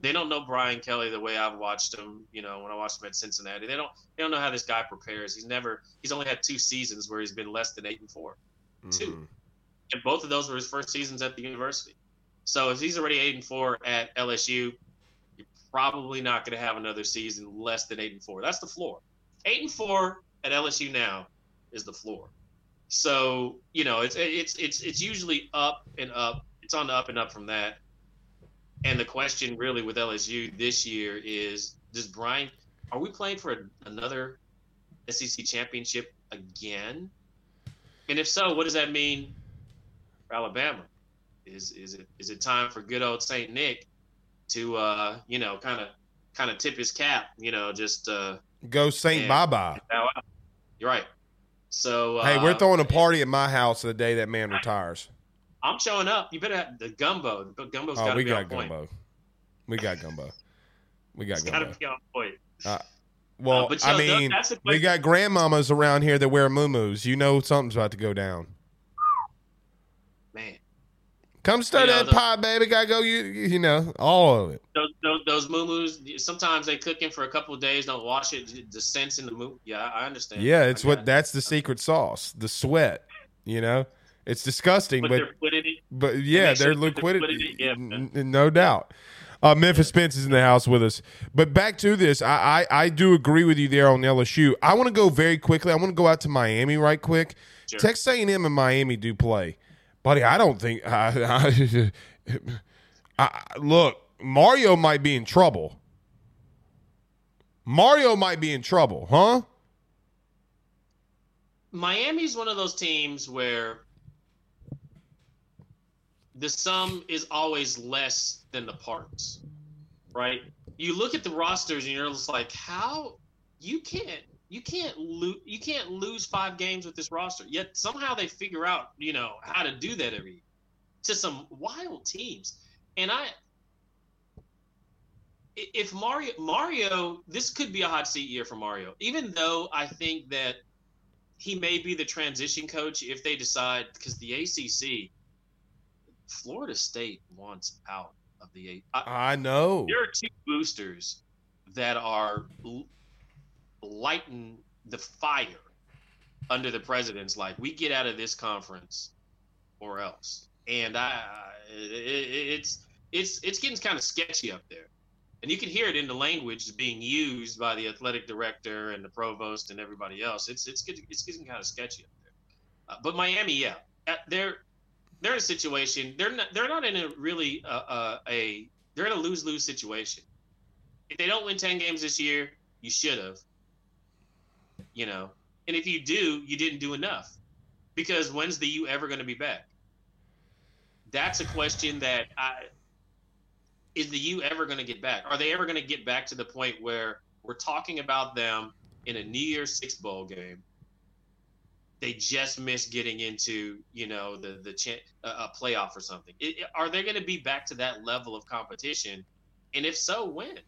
they don't know Brian Kelly the way I've watched him. You know, when I watched him at Cincinnati, they don't they don't know how this guy prepares. He's never he's only had two seasons where he's been less than eight and 4 two, Mhm. and both of those were his first seasons at the university. So if he's already eight and four at LSU, you're probably not going to have another season less than eight and four. That's the floor. Eight and four at LSU now is the floor. So you know it's it's it's it's usually up and up. It's on the up and up from that. And the question really with LSU this year is: Does Brian? Are we playing for a, another SEC championship again? And if so, what does that mean for Alabama? Is is it is it time for good old Saint Nick to uh, you know kind of kind of tip his cap? You know, just uh, Go Saint bye. You're right. So Hey, we're uh, throwing a party at my house the day that man retires. I'm showing up. You better have the gumbo. The gumbo's Oh, got to be on got point. gumbo. We got gumbo. We got gumbo. It's got to be on point. Well, Uh, but, I mean, the we got grandmamas around here that wear muumuus. You know something's about to go down. Man, Come know, that pie, baby. Gotta go. You you know all of it. those those, those moo sometimes they cook in for a couple of days, don't wash it. The sense in the moo. Yeah, I understand. Yeah, it's what it. that's the secret sauce. The sweat. You know, it's disgusting, Put but their foot. But yeah, make sure they're their liquidity. yeah. n- n- no doubt. Uh, Memphis Spence is in the house with us. But back to this, I, I, I do agree with you there on LSU. I want to go very quickly. I want to go out to Miami right quick. Sure. Texas A&M and Miami do play, buddy. I don't think. I, (laughs) I, I, look, Mario might be in trouble. Mario might be in trouble, huh? Miami's one of those teams where the sum is always less than the parts, right? You look at the rosters and you're just like, how you can't you can't lose you can't lose five games with this roster. Yet somehow they figure out you know how to do that every to some wild teams. And I if Mario Mario this could be a hot seat year for Mario. Even though I think that he may be the transition coach if they decide because the ACC, Florida State wants out of the eight. I know. there are two boosters that are lighting the fire under the president's like we get out of this conference or else and i it, it's it's it's getting kind of sketchy up there and you can hear it in the language being used by the athletic director and the provost and everybody else it's it's getting, it's getting kind of sketchy up there uh, but miami yeah they're they're in a situation they're not they're not in a really uh, uh, a they're in a lose lose situation. If they don't win ten games this year, you should have. You know, and if you do, you didn't do enough, because when's the U ever going to be back? That's a question that I is the U ever going to get back? Are they ever going to get back to the point where we're talking about them in a New Year's Six bowl game? They just missed getting into, you know, the the cha- a, playoff or something. It, are they going to be back to that level of competition? And if so, when?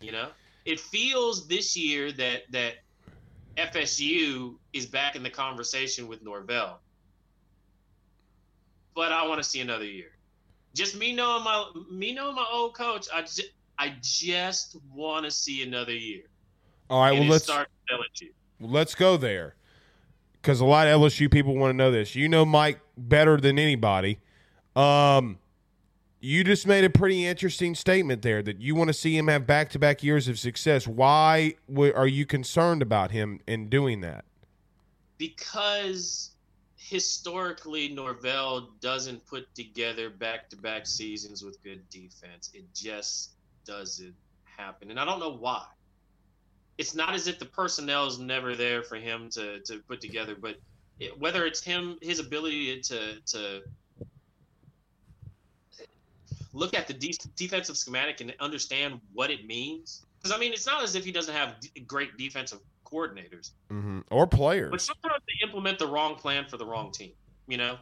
You know, it feels this year that that FSU is back in the conversation with Norvell, but I want to see another year. Just me knowing my me knowing my old coach, I just I just want to see another year. All right, and well let's LSU. let's go there because a lot of LSU people want to know this. You know Mike better than anybody. Um, you just made a pretty interesting statement there that you want to see him have back to back years of success. Why w- are you concerned about him in doing that? because historically Norvell doesn't put together back-to-back seasons with good defense. It just doesn't happen, and I don't know why. It's not as if the personnel is never there for him to to put together, but it, whether it's him, his ability to to look at the de- defensive schematic and understand what it means. Because I mean, it's not as if he doesn't have d- great defensive coordinators. Mm-hmm. Or players. But sometimes they implement the wrong plan for the wrong team. You know,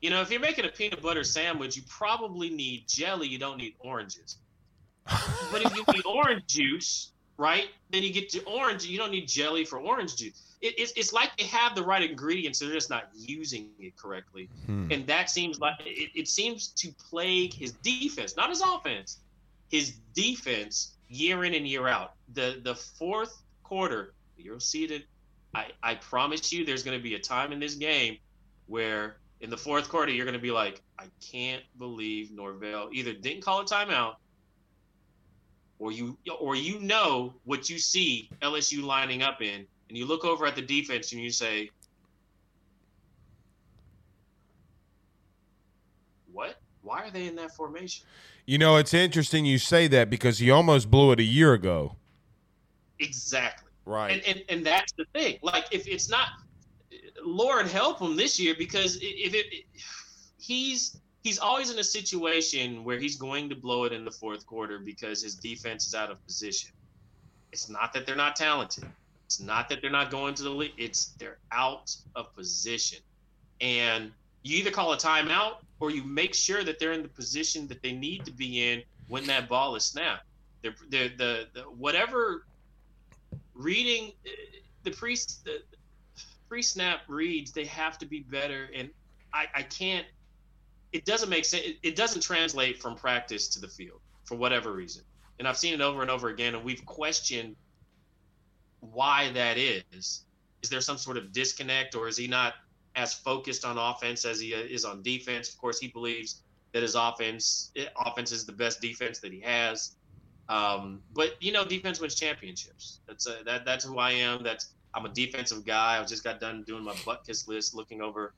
you know, if you're making a peanut butter sandwich, you probably need jelly. You don't need oranges. (laughs) but if you need orange juice, right, then you get to orange. You don't need jelly for orange juice. It, it's, it's like they have the right ingredients, they're just not using it correctly. Hmm. And that seems like it, it seems to plague his defense, not his offense. His defense year in and year out. The the fourth quarter, you'll see that. I, I promise you, there's going to be a time in this game where in the fourth quarter you're going to be like, I can't believe Norvell either didn't call a timeout, or you or you know what you see LSU lining up in, and you look over at the defense and you say, What? Why are they in that formation? You know, it's interesting you say that because he almost blew it a year ago. Exactly. Right. And, and and that's the thing. Like if it's not, Lord help him this year because if it, he's he's always in a situation where he's going to blow it in the fourth quarter because his defense is out of position. It's not that they're not talented. It's not that they're not going to the league. It's they're out of position, and you either call a timeout or you make sure that they're in the position that they need to be in when that ball is snapped. They're, they're, the, the whatever reading the pre the pre snap reads they have to be better and I, I can't it doesn't make sense it, doesn't translate from practice to the field for whatever reason and I've seen it over and over again and we've questioned why that is is there some sort of disconnect or is he not as focused on offense as he is on defense of course he believes that his offense offense is the best defense that he has um, but you know, defense wins championships. That's a, that. That's who I am. That's I'm a defensive guy. I just got done doing my butt kiss list, looking over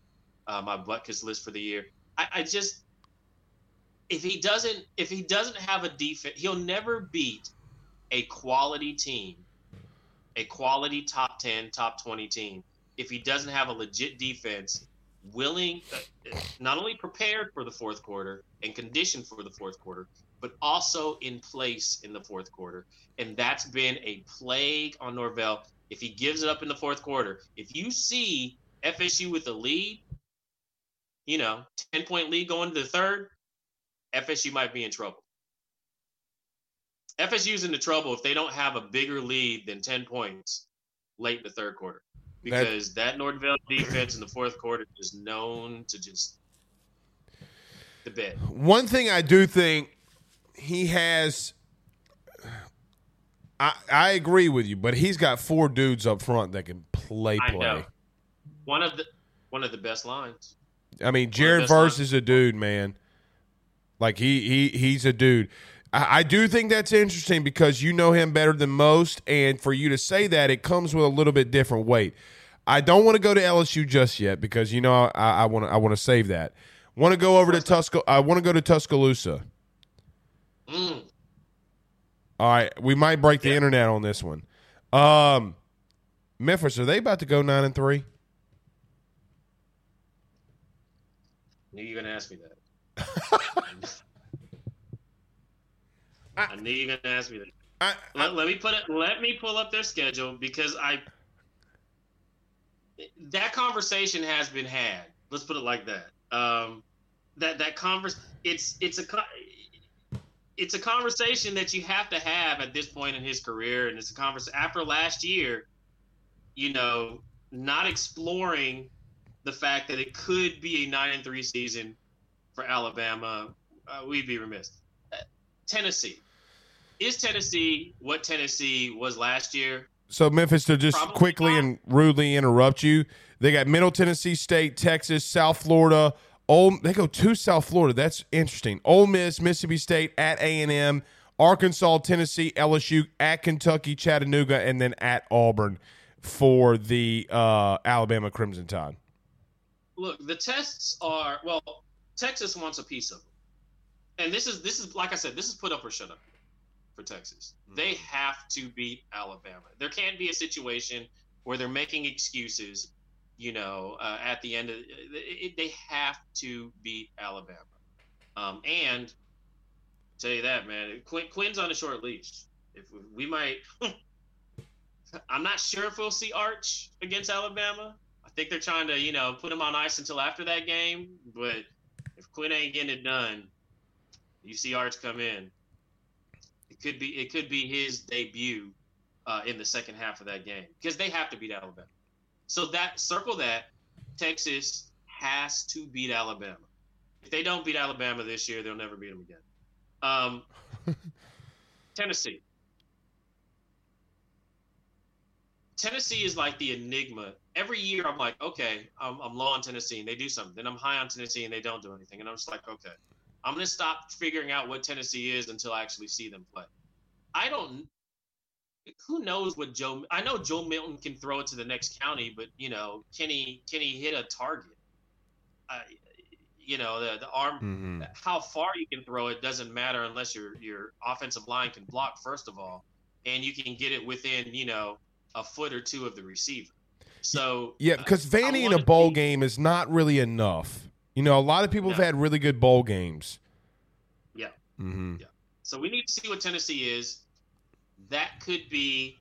uh, my butt kiss list for the year. I, I just if he doesn't if he doesn't have a defense, he'll never beat a quality team, a quality top ten, top twenty team. If he doesn't have a legit defense, willing, uh, not only prepared for the fourth quarter and conditioned for the fourth quarter, but also in place in the fourth quarter. And that's been a plague on Norvell. If he gives it up in the fourth quarter, if you see FSU with a lead, you know, 10 point lead going to the third, FSU might be in trouble. FSU's into trouble if they don't have a bigger lead than 10 points late in the third quarter. Because that, that Norvell defense in the fourth quarter is known to just the bed. One thing I do think he has I I agree with you, but he's got four dudes up front that can play I play. know. One of the one of the best lines. I mean, Jared Verse is a dude, man. Like he he he's a dude. I, I do think that's interesting because you know him better than most, and for you to say that, it comes with a little bit different weight. I don't want to go to LSU just yet because you know I want to I want to save that. Want to go over to Tuscal? I want to go to Tuscaloosa. Mm. All right, we might break the internet on this one. Um, Memphis, are they about to go nine and three? (laughs) Knew you were gonna ask me that. I knew you were gonna ask me that. I, Let, let me put it. Let me pull up their schedule because I. That conversation has been had. Let's put it like that. Um, that that converse. It's it's a. It's a conversation that you have to have at this point in his career, and it's a conversation after last year. You know, not exploring the fact that it could be a nine and three season for Alabama, uh, we'd be remiss. Uh, Tennessee is Tennessee what Tennessee was last year? So Memphis, to just Probably quickly not. and rudely interrupt you, they got Middle Tennessee State, Texas, South Florida, Ole, they go to South Florida. That's interesting. Ole Miss, Mississippi State at A and M, Arkansas, Tennessee, LSU at Kentucky, Chattanooga, and then at Auburn for the uh, Alabama Crimson Tide. Look, the tests are well. Texas wants a piece of them, and this is this is like I said, this is put up or shut up for Texas. They have to beat Alabama. There can't be a situation where they're making excuses. You know, uh, at the end of it, it, they have to beat Alabama, um, and tell you that man, Quinn, Quinn's on a short leash. If we might, (laughs) I'm not sure if we'll see Arch against Alabama. I think they're trying to, you know, put him on ice until after that game. But if Quinn ain't getting it done, you see Arch come in. It could be it could be his debut uh, in the second half of that game because they have to beat Alabama. So that circle that Texas has to beat Alabama. If they don't beat Alabama this year, they'll never beat them again. Um, (laughs) Tennessee. Tennessee is like the enigma. Every year, I'm like, okay, I'm, I'm low on Tennessee, and they do something. Then I'm high on Tennessee, and they don't do anything. And I'm just like, okay, I'm gonna stop figuring out what Tennessee is until I actually see them play. I don't. Who knows what Joe? I know Joe Milton can throw it to the next county, but you know, can he can he hit a target? I, you know, the the arm, Mm-hmm. how far you can throw it doesn't matter unless your your offensive line can block first of all, and you can get it within you know a foot or two of the receiver. So Yeah, uh, because I Vanny in a bowl see- game is not really enough. You know, a lot of people have had really good bowl games. Yeah. Mm-hmm. So we need to see what Tennessee is. That could be.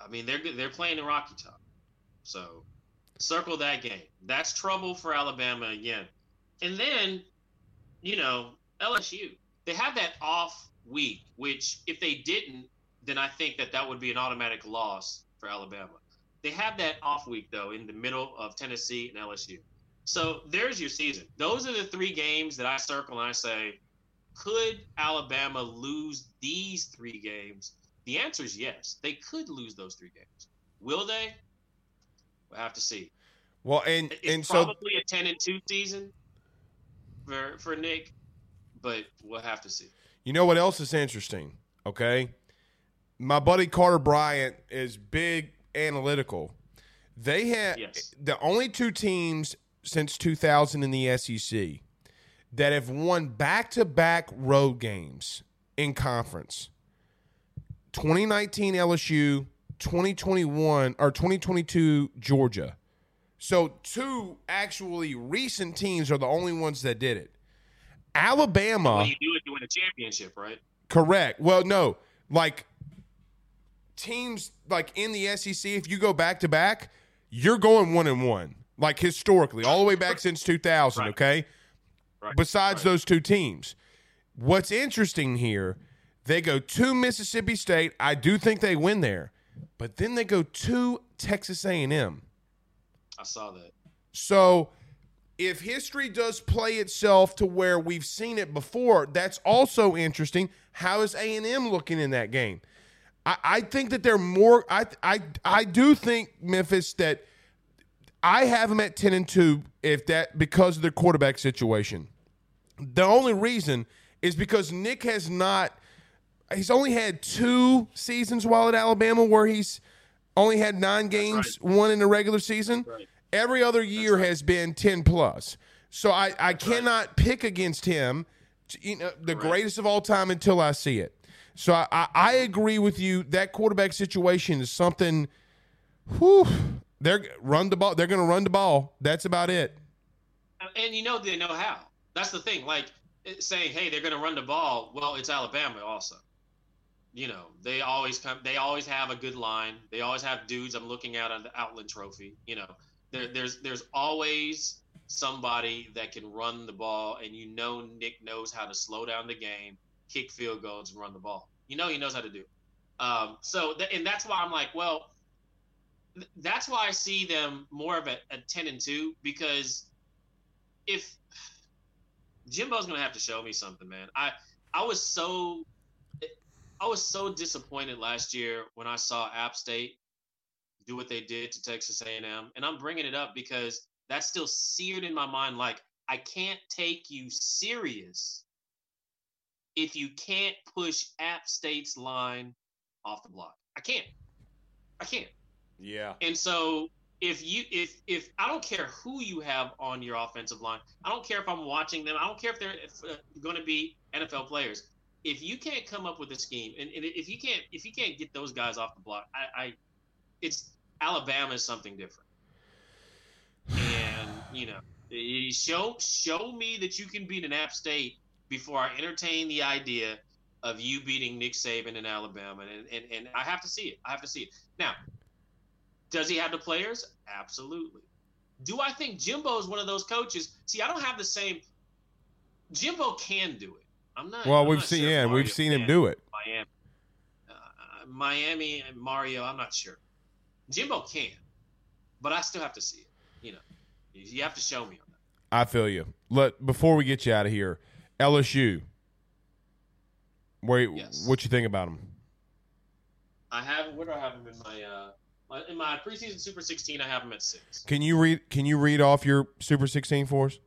I mean, they're good- they're playing in Rocky Top, so circle that game. That's trouble for Alabama again. And then, you know, LSU. They have that off week, which if they didn't, then I think that that would be an automatic loss for Alabama. They have that off week though in the middle of Tennessee and LSU. So there's your season. Those are the three games that I circle and I say, could Alabama lose these three games? The answer is yes. They could lose those three games. Will they? We'll have to see. Well, and It's and so probably a ten and two season for for Nick, but we'll have to see. You know what else is interesting? Okay. My buddy Carter Bryant is big analytical. They have Yes. the only two teams since 2000 in the SEC that have won back to back road games in conference 2019 LSU, 2021 or 2022 Georgia. So, two actually recent teams are the only ones that did it. Alabama. When you do it, you win a championship, right? Correct. Well, no, like teams like in the SEC, if you go back to back, you're going one and one, like historically, all the way back since 2000. Right. Okay. Right. Besides right. those two teams, what's interesting here, they go to Mississippi State. I do think they win there, but then they go to Texas A&M. I saw that. So if history does play itself to where we've seen it before, that's also interesting. How is A and M looking in that game? I, I think that they're more. I I I do think Memphis that I have them at ten and two. If that because of their quarterback situation, the only reason is because Nick has not. He's only had two seasons while at Alabama where he's only had nine games, one in the regular season. Right. Every other year has been 10 plus. So I, I cannot pick against him, you know, the greatest of all time until I see it. So I, I, I agree with you. That quarterback situation is something. Whew, they're run the ball. They're going to run the ball. That's about it. Uh, and you know they know how. That's the thing. Like eh, saying, "Hey, they're going to run the ball." Well, it's Alabama also. You know, they always come. They always have a good line. They always have dudes. I'm looking out on the Outland Trophy. You know, there, there's there's always somebody that can run the ball, and you know Nick knows how to slow down the game, kick field goals, and run the ball. You know he knows how to do. it. Um, so, th- and that's why I'm like, well, th- that's why I see them more of a, a ten and two because if Jimbo's gonna have to show me something, man. I I was so I was so disappointed last year when I saw App State do what they did to Texas A&M, and I'm bringing it up because that's still seared in my mind. Like I can't take you serious if you can't push App State's line off the block. I can't. I can't. Yeah. And so if you if if I don't care who you have on your offensive line, I don't care if I'm watching them. I don't care if they're if, uh, going to be NFL players. If you can't come up with a scheme, and, and if you can't if you can't get those guys off the block, I, I it's Alabama is something different. And you know, eh, show show me that you can beat an App State before I entertain the idea of you beating Nick Saban in Alabama, and and, and I have to see it. I have to see it now. Does he have the players? Absolutely. Do I think Jimbo is one of those coaches? See, I don't have the same. Jimbo can do it. I'm not. Well, I'm we've not seen sure yeah, Mario we've seen him do it. Miami, uh, Miami and Mario. I'm not sure. Jimbo can, but I still have to see it. You know, you you have to show me on that. I feel you. Let before we get you out of here, LSU. Where Yes. what you think about them? I have. Where do I have him in my? uh my- in my preseason Super 16, I have him at six. Can you read can you read off your Super 16 for us?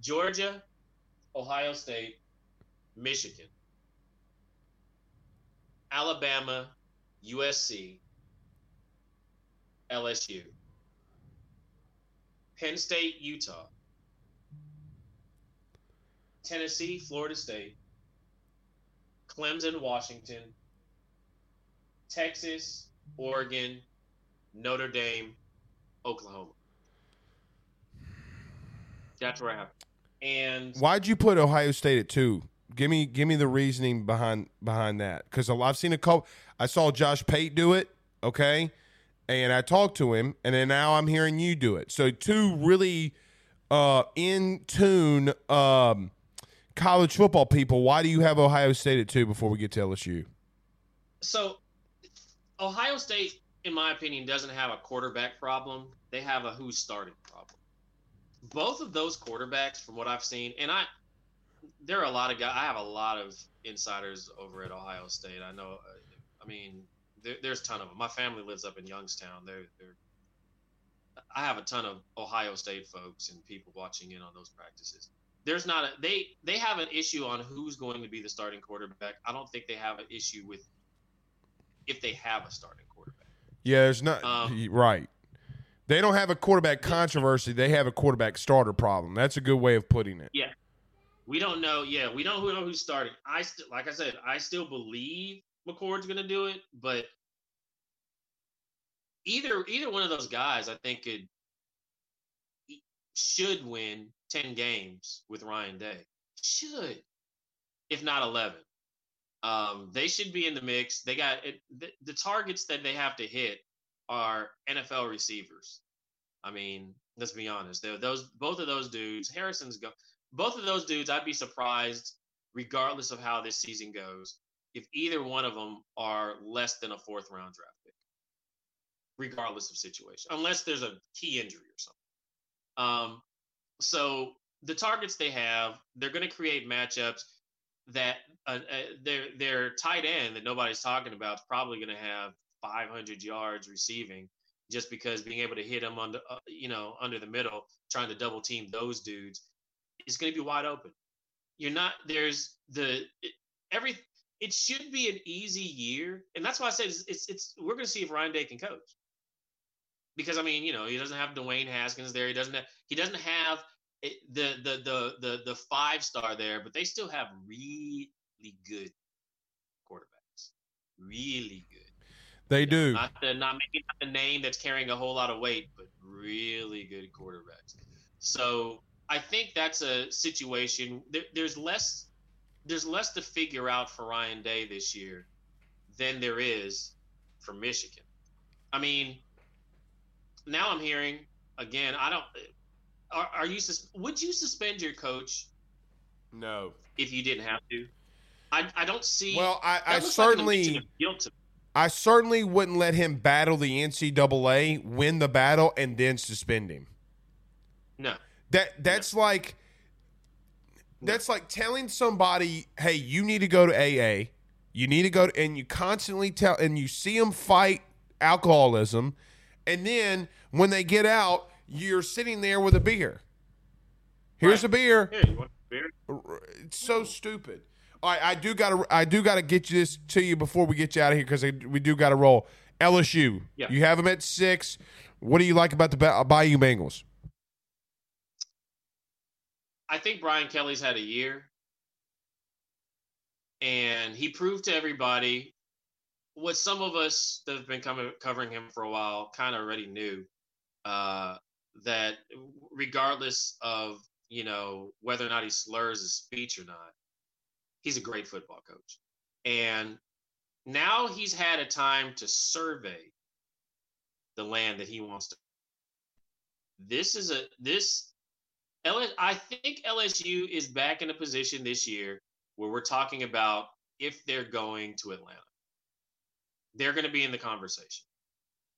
Georgia, Ohio State, Michigan, Alabama, USC, LSU, Penn State, Utah, Tennessee, Florida State, Clemson, Washington, Texas, Oregon, Notre Dame, Oklahoma. That's where I have. And Why'd you put Ohio State at two? Give me give me the reasoning behind behind that. Because I've seen a couple. I saw Josh Pate do it. Okay, and I talked to him, and then now I'm hearing you do it. So two really uh, in tune um, college football people. Why do you have Ohio State at two before we get to LSU? so Ohio State, in my opinion, doesn't have a quarterback problem. They have a who's starting problem. Both of those quarterbacks, from what I've seen, and I, there are a lot of guys. I have a lot of insiders over at Ohio State. I know. I mean, there, there's a ton of them. My family lives up in Youngstown. They're, they're. I have a ton of Ohio State folks and people watching in on those practices. There's not a they they have an issue on who's going to be the starting quarterback. I don't think they have an issue with if they have a starting quarterback. Yeah, there's not Um, right. They don't have a quarterback controversy. They have a quarterback starter problem. That's a good way of putting it. Yeah, we don't know. Yeah, we don't know who's starting. I still, like I said, I still believe McCord's going to do it, but either either one of those guys, I think, could should win ten games with Ryan Day. Should, if not eleven. Um, they should be in the mix. They got it, the, the targets that they have to hit are NFL receivers. I mean, let's be honest. They're those both of those dudes. Harrison's go. Both of those dudes. I'd be surprised, regardless of how this season goes, if either one of them are less than a fourth round draft pick, regardless of situation, unless there's a key injury or something. Um, so the targets they have, they're going to create matchups that uh, uh, their their tight end that nobody's talking about is probably going to have 500 yards receiving just because being able to hit them under uh, you know under the middle trying to double team those dudes is going to be wide open. You're not there's the it, every it should be an easy year and that's why i said it's it's, it's we're going to see if ryan day can coach because i mean you know he doesn't have dwayne haskins there he doesn't have he doesn't have the, the the the the five star there but they still have really good quarterbacks really good They do. not the not maybe not the name that's carrying a whole lot of weight, but really good quarterbacks. So I think that's a situation. There, there's less there's less to figure out for Ryan Day this year than there is for Michigan. I mean, now I'm hearing again. I don't. Are, are you? sus- Would you suspend your coach No. if you didn't have to? I, I don't see. Well, I, I like certainly guilt. I certainly wouldn't let him battle the NCAA, win the battle, and then suspend him. No. That that's like that's like telling somebody, "Hey, you need to go to AA. You need to go to," and you constantly tell, and you see them fight alcoholism, and then when they get out, you're sitting there with a beer. Here's Right. a beer. Here, you want a beer? It's so stupid. All right, I do gotta I do gotta get you this to you before we get you out of here because we do gotta roll. LSU. Yeah. You have them at six. What do you like about the Ba- uh, Bayou Bengals? I think Brian Kelly's had a year, and he proved to everybody what some of us that have been coming, covering him for a while kind of already knew uh, that regardless of you know whether or not he slurs his speech or not, he's a great football coach, and now he's had a time to survey the land that he wants to. This is a this LS, I think LSU is back in a position this year where we're talking about if they're going to Atlanta. They're going to be in the conversation.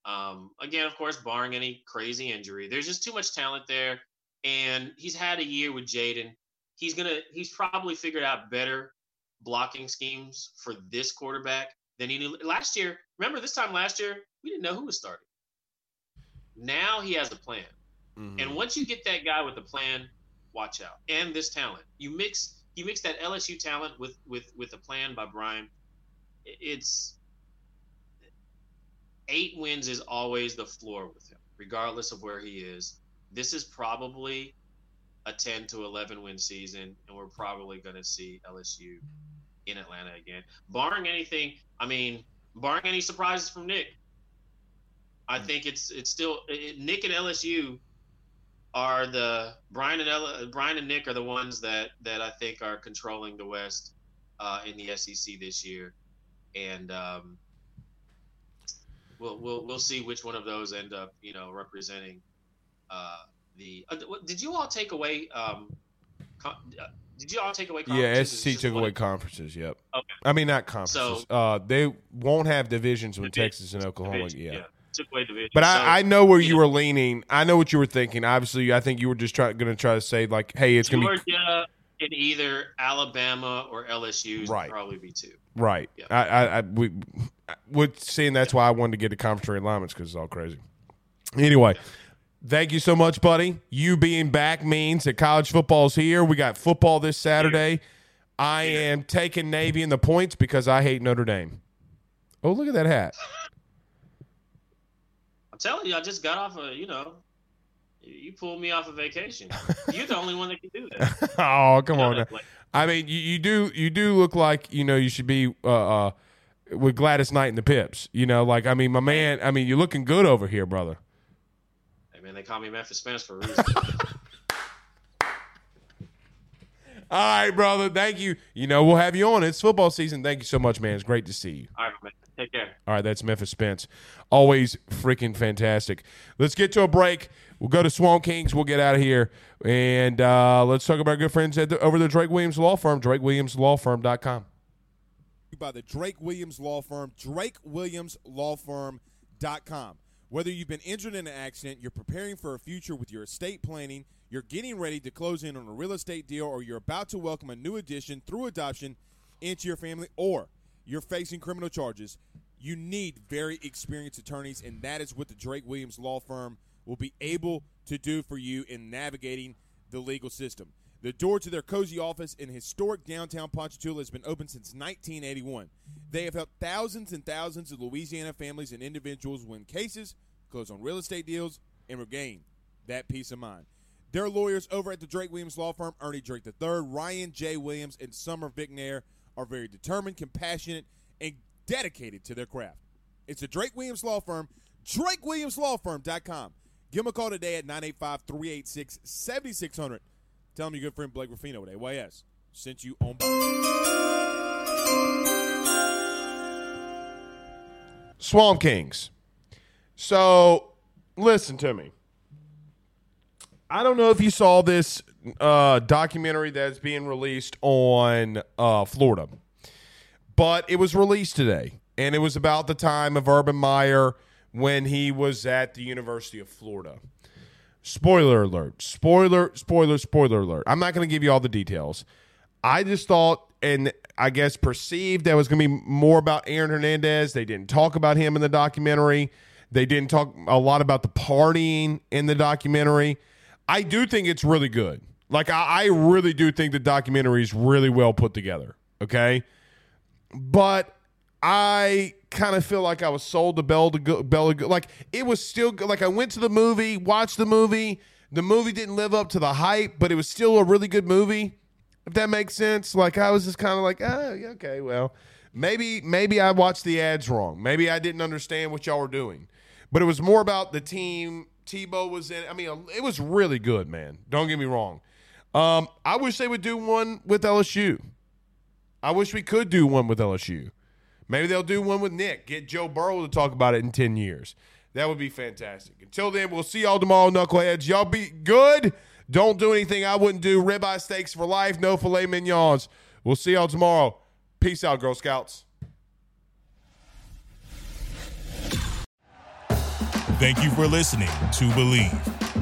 Um, again, of course, barring any crazy injury, there's just too much talent there, and he's had a year with Jayden. He's gonna, he's probably figured out better blocking schemes for this quarterback than he knew last year. Remember this time last year, we didn't know who was starting. Now he has a plan. And once you get that guy with a plan, watch out. And this talent, you mix you mix that LSU talent with with with a plan by Brian. It's eight wins is always the floor with him, regardless of where he is. This is probably a ten to eleven win season, and we're probably going to see LSU in Atlanta again, barring anything. I mean, barring any surprises from Nick. I think it's it's still it, Nick and LSU are the Brian and Ella, Brian and Nick are the ones that that I think are controlling the West uh, in the SEC this year, and um, we'll we'll we'll see which one of those end up you know representing uh, the. Uh, did you all take away? Um, con- uh, did you all take away? Yeah, SEC took away conferences. Yep. Okay. I mean, not conferences. uh, they won't have divisions with Division- Texas and Oklahoma. division, Yeah. took away division. But So, I, I know where you you were leaning. I know what you were thinking. Obviously, I think you were just trying, going to try to say like, "Hey, it's going to be Georgia in either Alabama or LSU Right. probably be two. right." Yeah. I, I, I we, with seeing that's why I wanted to get the conference realignments because it's all crazy. Anyway, thank you so much, buddy. You being back means that college football's here. We got football this Saturday. I am taking Navy in the points because I hate Notre Dame. Oh, look at that hat. (laughs) I'm telling you, I just got off a, you know, you pulled me off a vacation. You're the only one that can do that. (laughs) oh, come on. now. Like, I mean, you, you do you do look like you know you should be uh, uh, with Gladys Knight and the Pips. You know, like I mean, my man. I mean, you're looking good over here, brother. hey, man, they call me Memphis Spence for a reason. (laughs) All right, brother. Thank you. You know, we'll have you on. It's football season. Thank you so much, man. It's great to see you. All right, man. Take care. All right, that's Memphis Spence. Always freaking fantastic. Let's get to a break. We'll go to Swamp Kings. We'll get out of here. And uh, let's talk about our good friends at the, over the Drake Williams Law Firm, drakewilliamslawfirm.com. by the Drake Williams Law Firm, drakewilliamslawfirm.com. Whether you've been injured in an accident, you're preparing for a future with your estate planning, you're getting ready to close in on a real estate deal, or you're about to welcome a new addition through adoption into your family, or you're facing criminal charges, you need very experienced attorneys, and that is what the Drake Williams Law Firm will be able to do for you in navigating the legal system. The door to their cozy office in historic downtown Ponchatoula has been open since 1981. They have helped thousands and thousands of Louisiana families and individuals win cases, close on real estate deals, and regain that peace of mind. Their lawyers over at the Drake Williams Law Firm, Ernie Drake III, Ryan J. Williams, and Summer Vicknair, are very determined, compassionate, and dedicated to their craft. It's the Drake Williams Law Firm, drakewilliamslawfirm.com. Give them a call today at 985 386 7600. Tell them your good friend Blake Ruffino with AYS sent you on by. Swamp Kings. So, listen to me. I don't know if you saw this uh, documentary that's being released on uh, Florida, but it was released today, and it was about the time of Urban Meyer when he was at the University of Florida. Spoiler alert! Spoiler! Spoiler! Spoiler alert! I'm not going to give you all the details. I just thought, and I guess perceived that was going to be more about Aaron Hernandez. They didn't talk about him in the documentary. They didn't talk a lot about the partying in the documentary. I do think it's really good. Like I, I really do think the documentary is really well put together. Okay, but I kind of feel like I was sold to Bell to go, Like it was still like I went to the movie, watched the movie. The movie didn't live up to the hype, but it was still a really good movie. If that makes sense. Like I was just kind of like, oh, okay, well, maybe maybe I watched the ads wrong. Maybe I didn't understand what y'all were doing. But it was more about the team. Tebow was in. I mean, it was really good, man. Don't get me wrong. Um, I wish they would do one with LSU. I wish we could do one with LSU. Maybe they'll do one with Nick. Get Joe Burrow to talk about it in 10 years. That would be fantastic. Until then, we'll see y'all tomorrow, knuckleheads. Y'all be good. Don't do anything I wouldn't do. Ribeye steaks for life. No filet mignons. We'll see y'all tomorrow. Peace out, Girl Scouts. Thank you for listening to Bleav.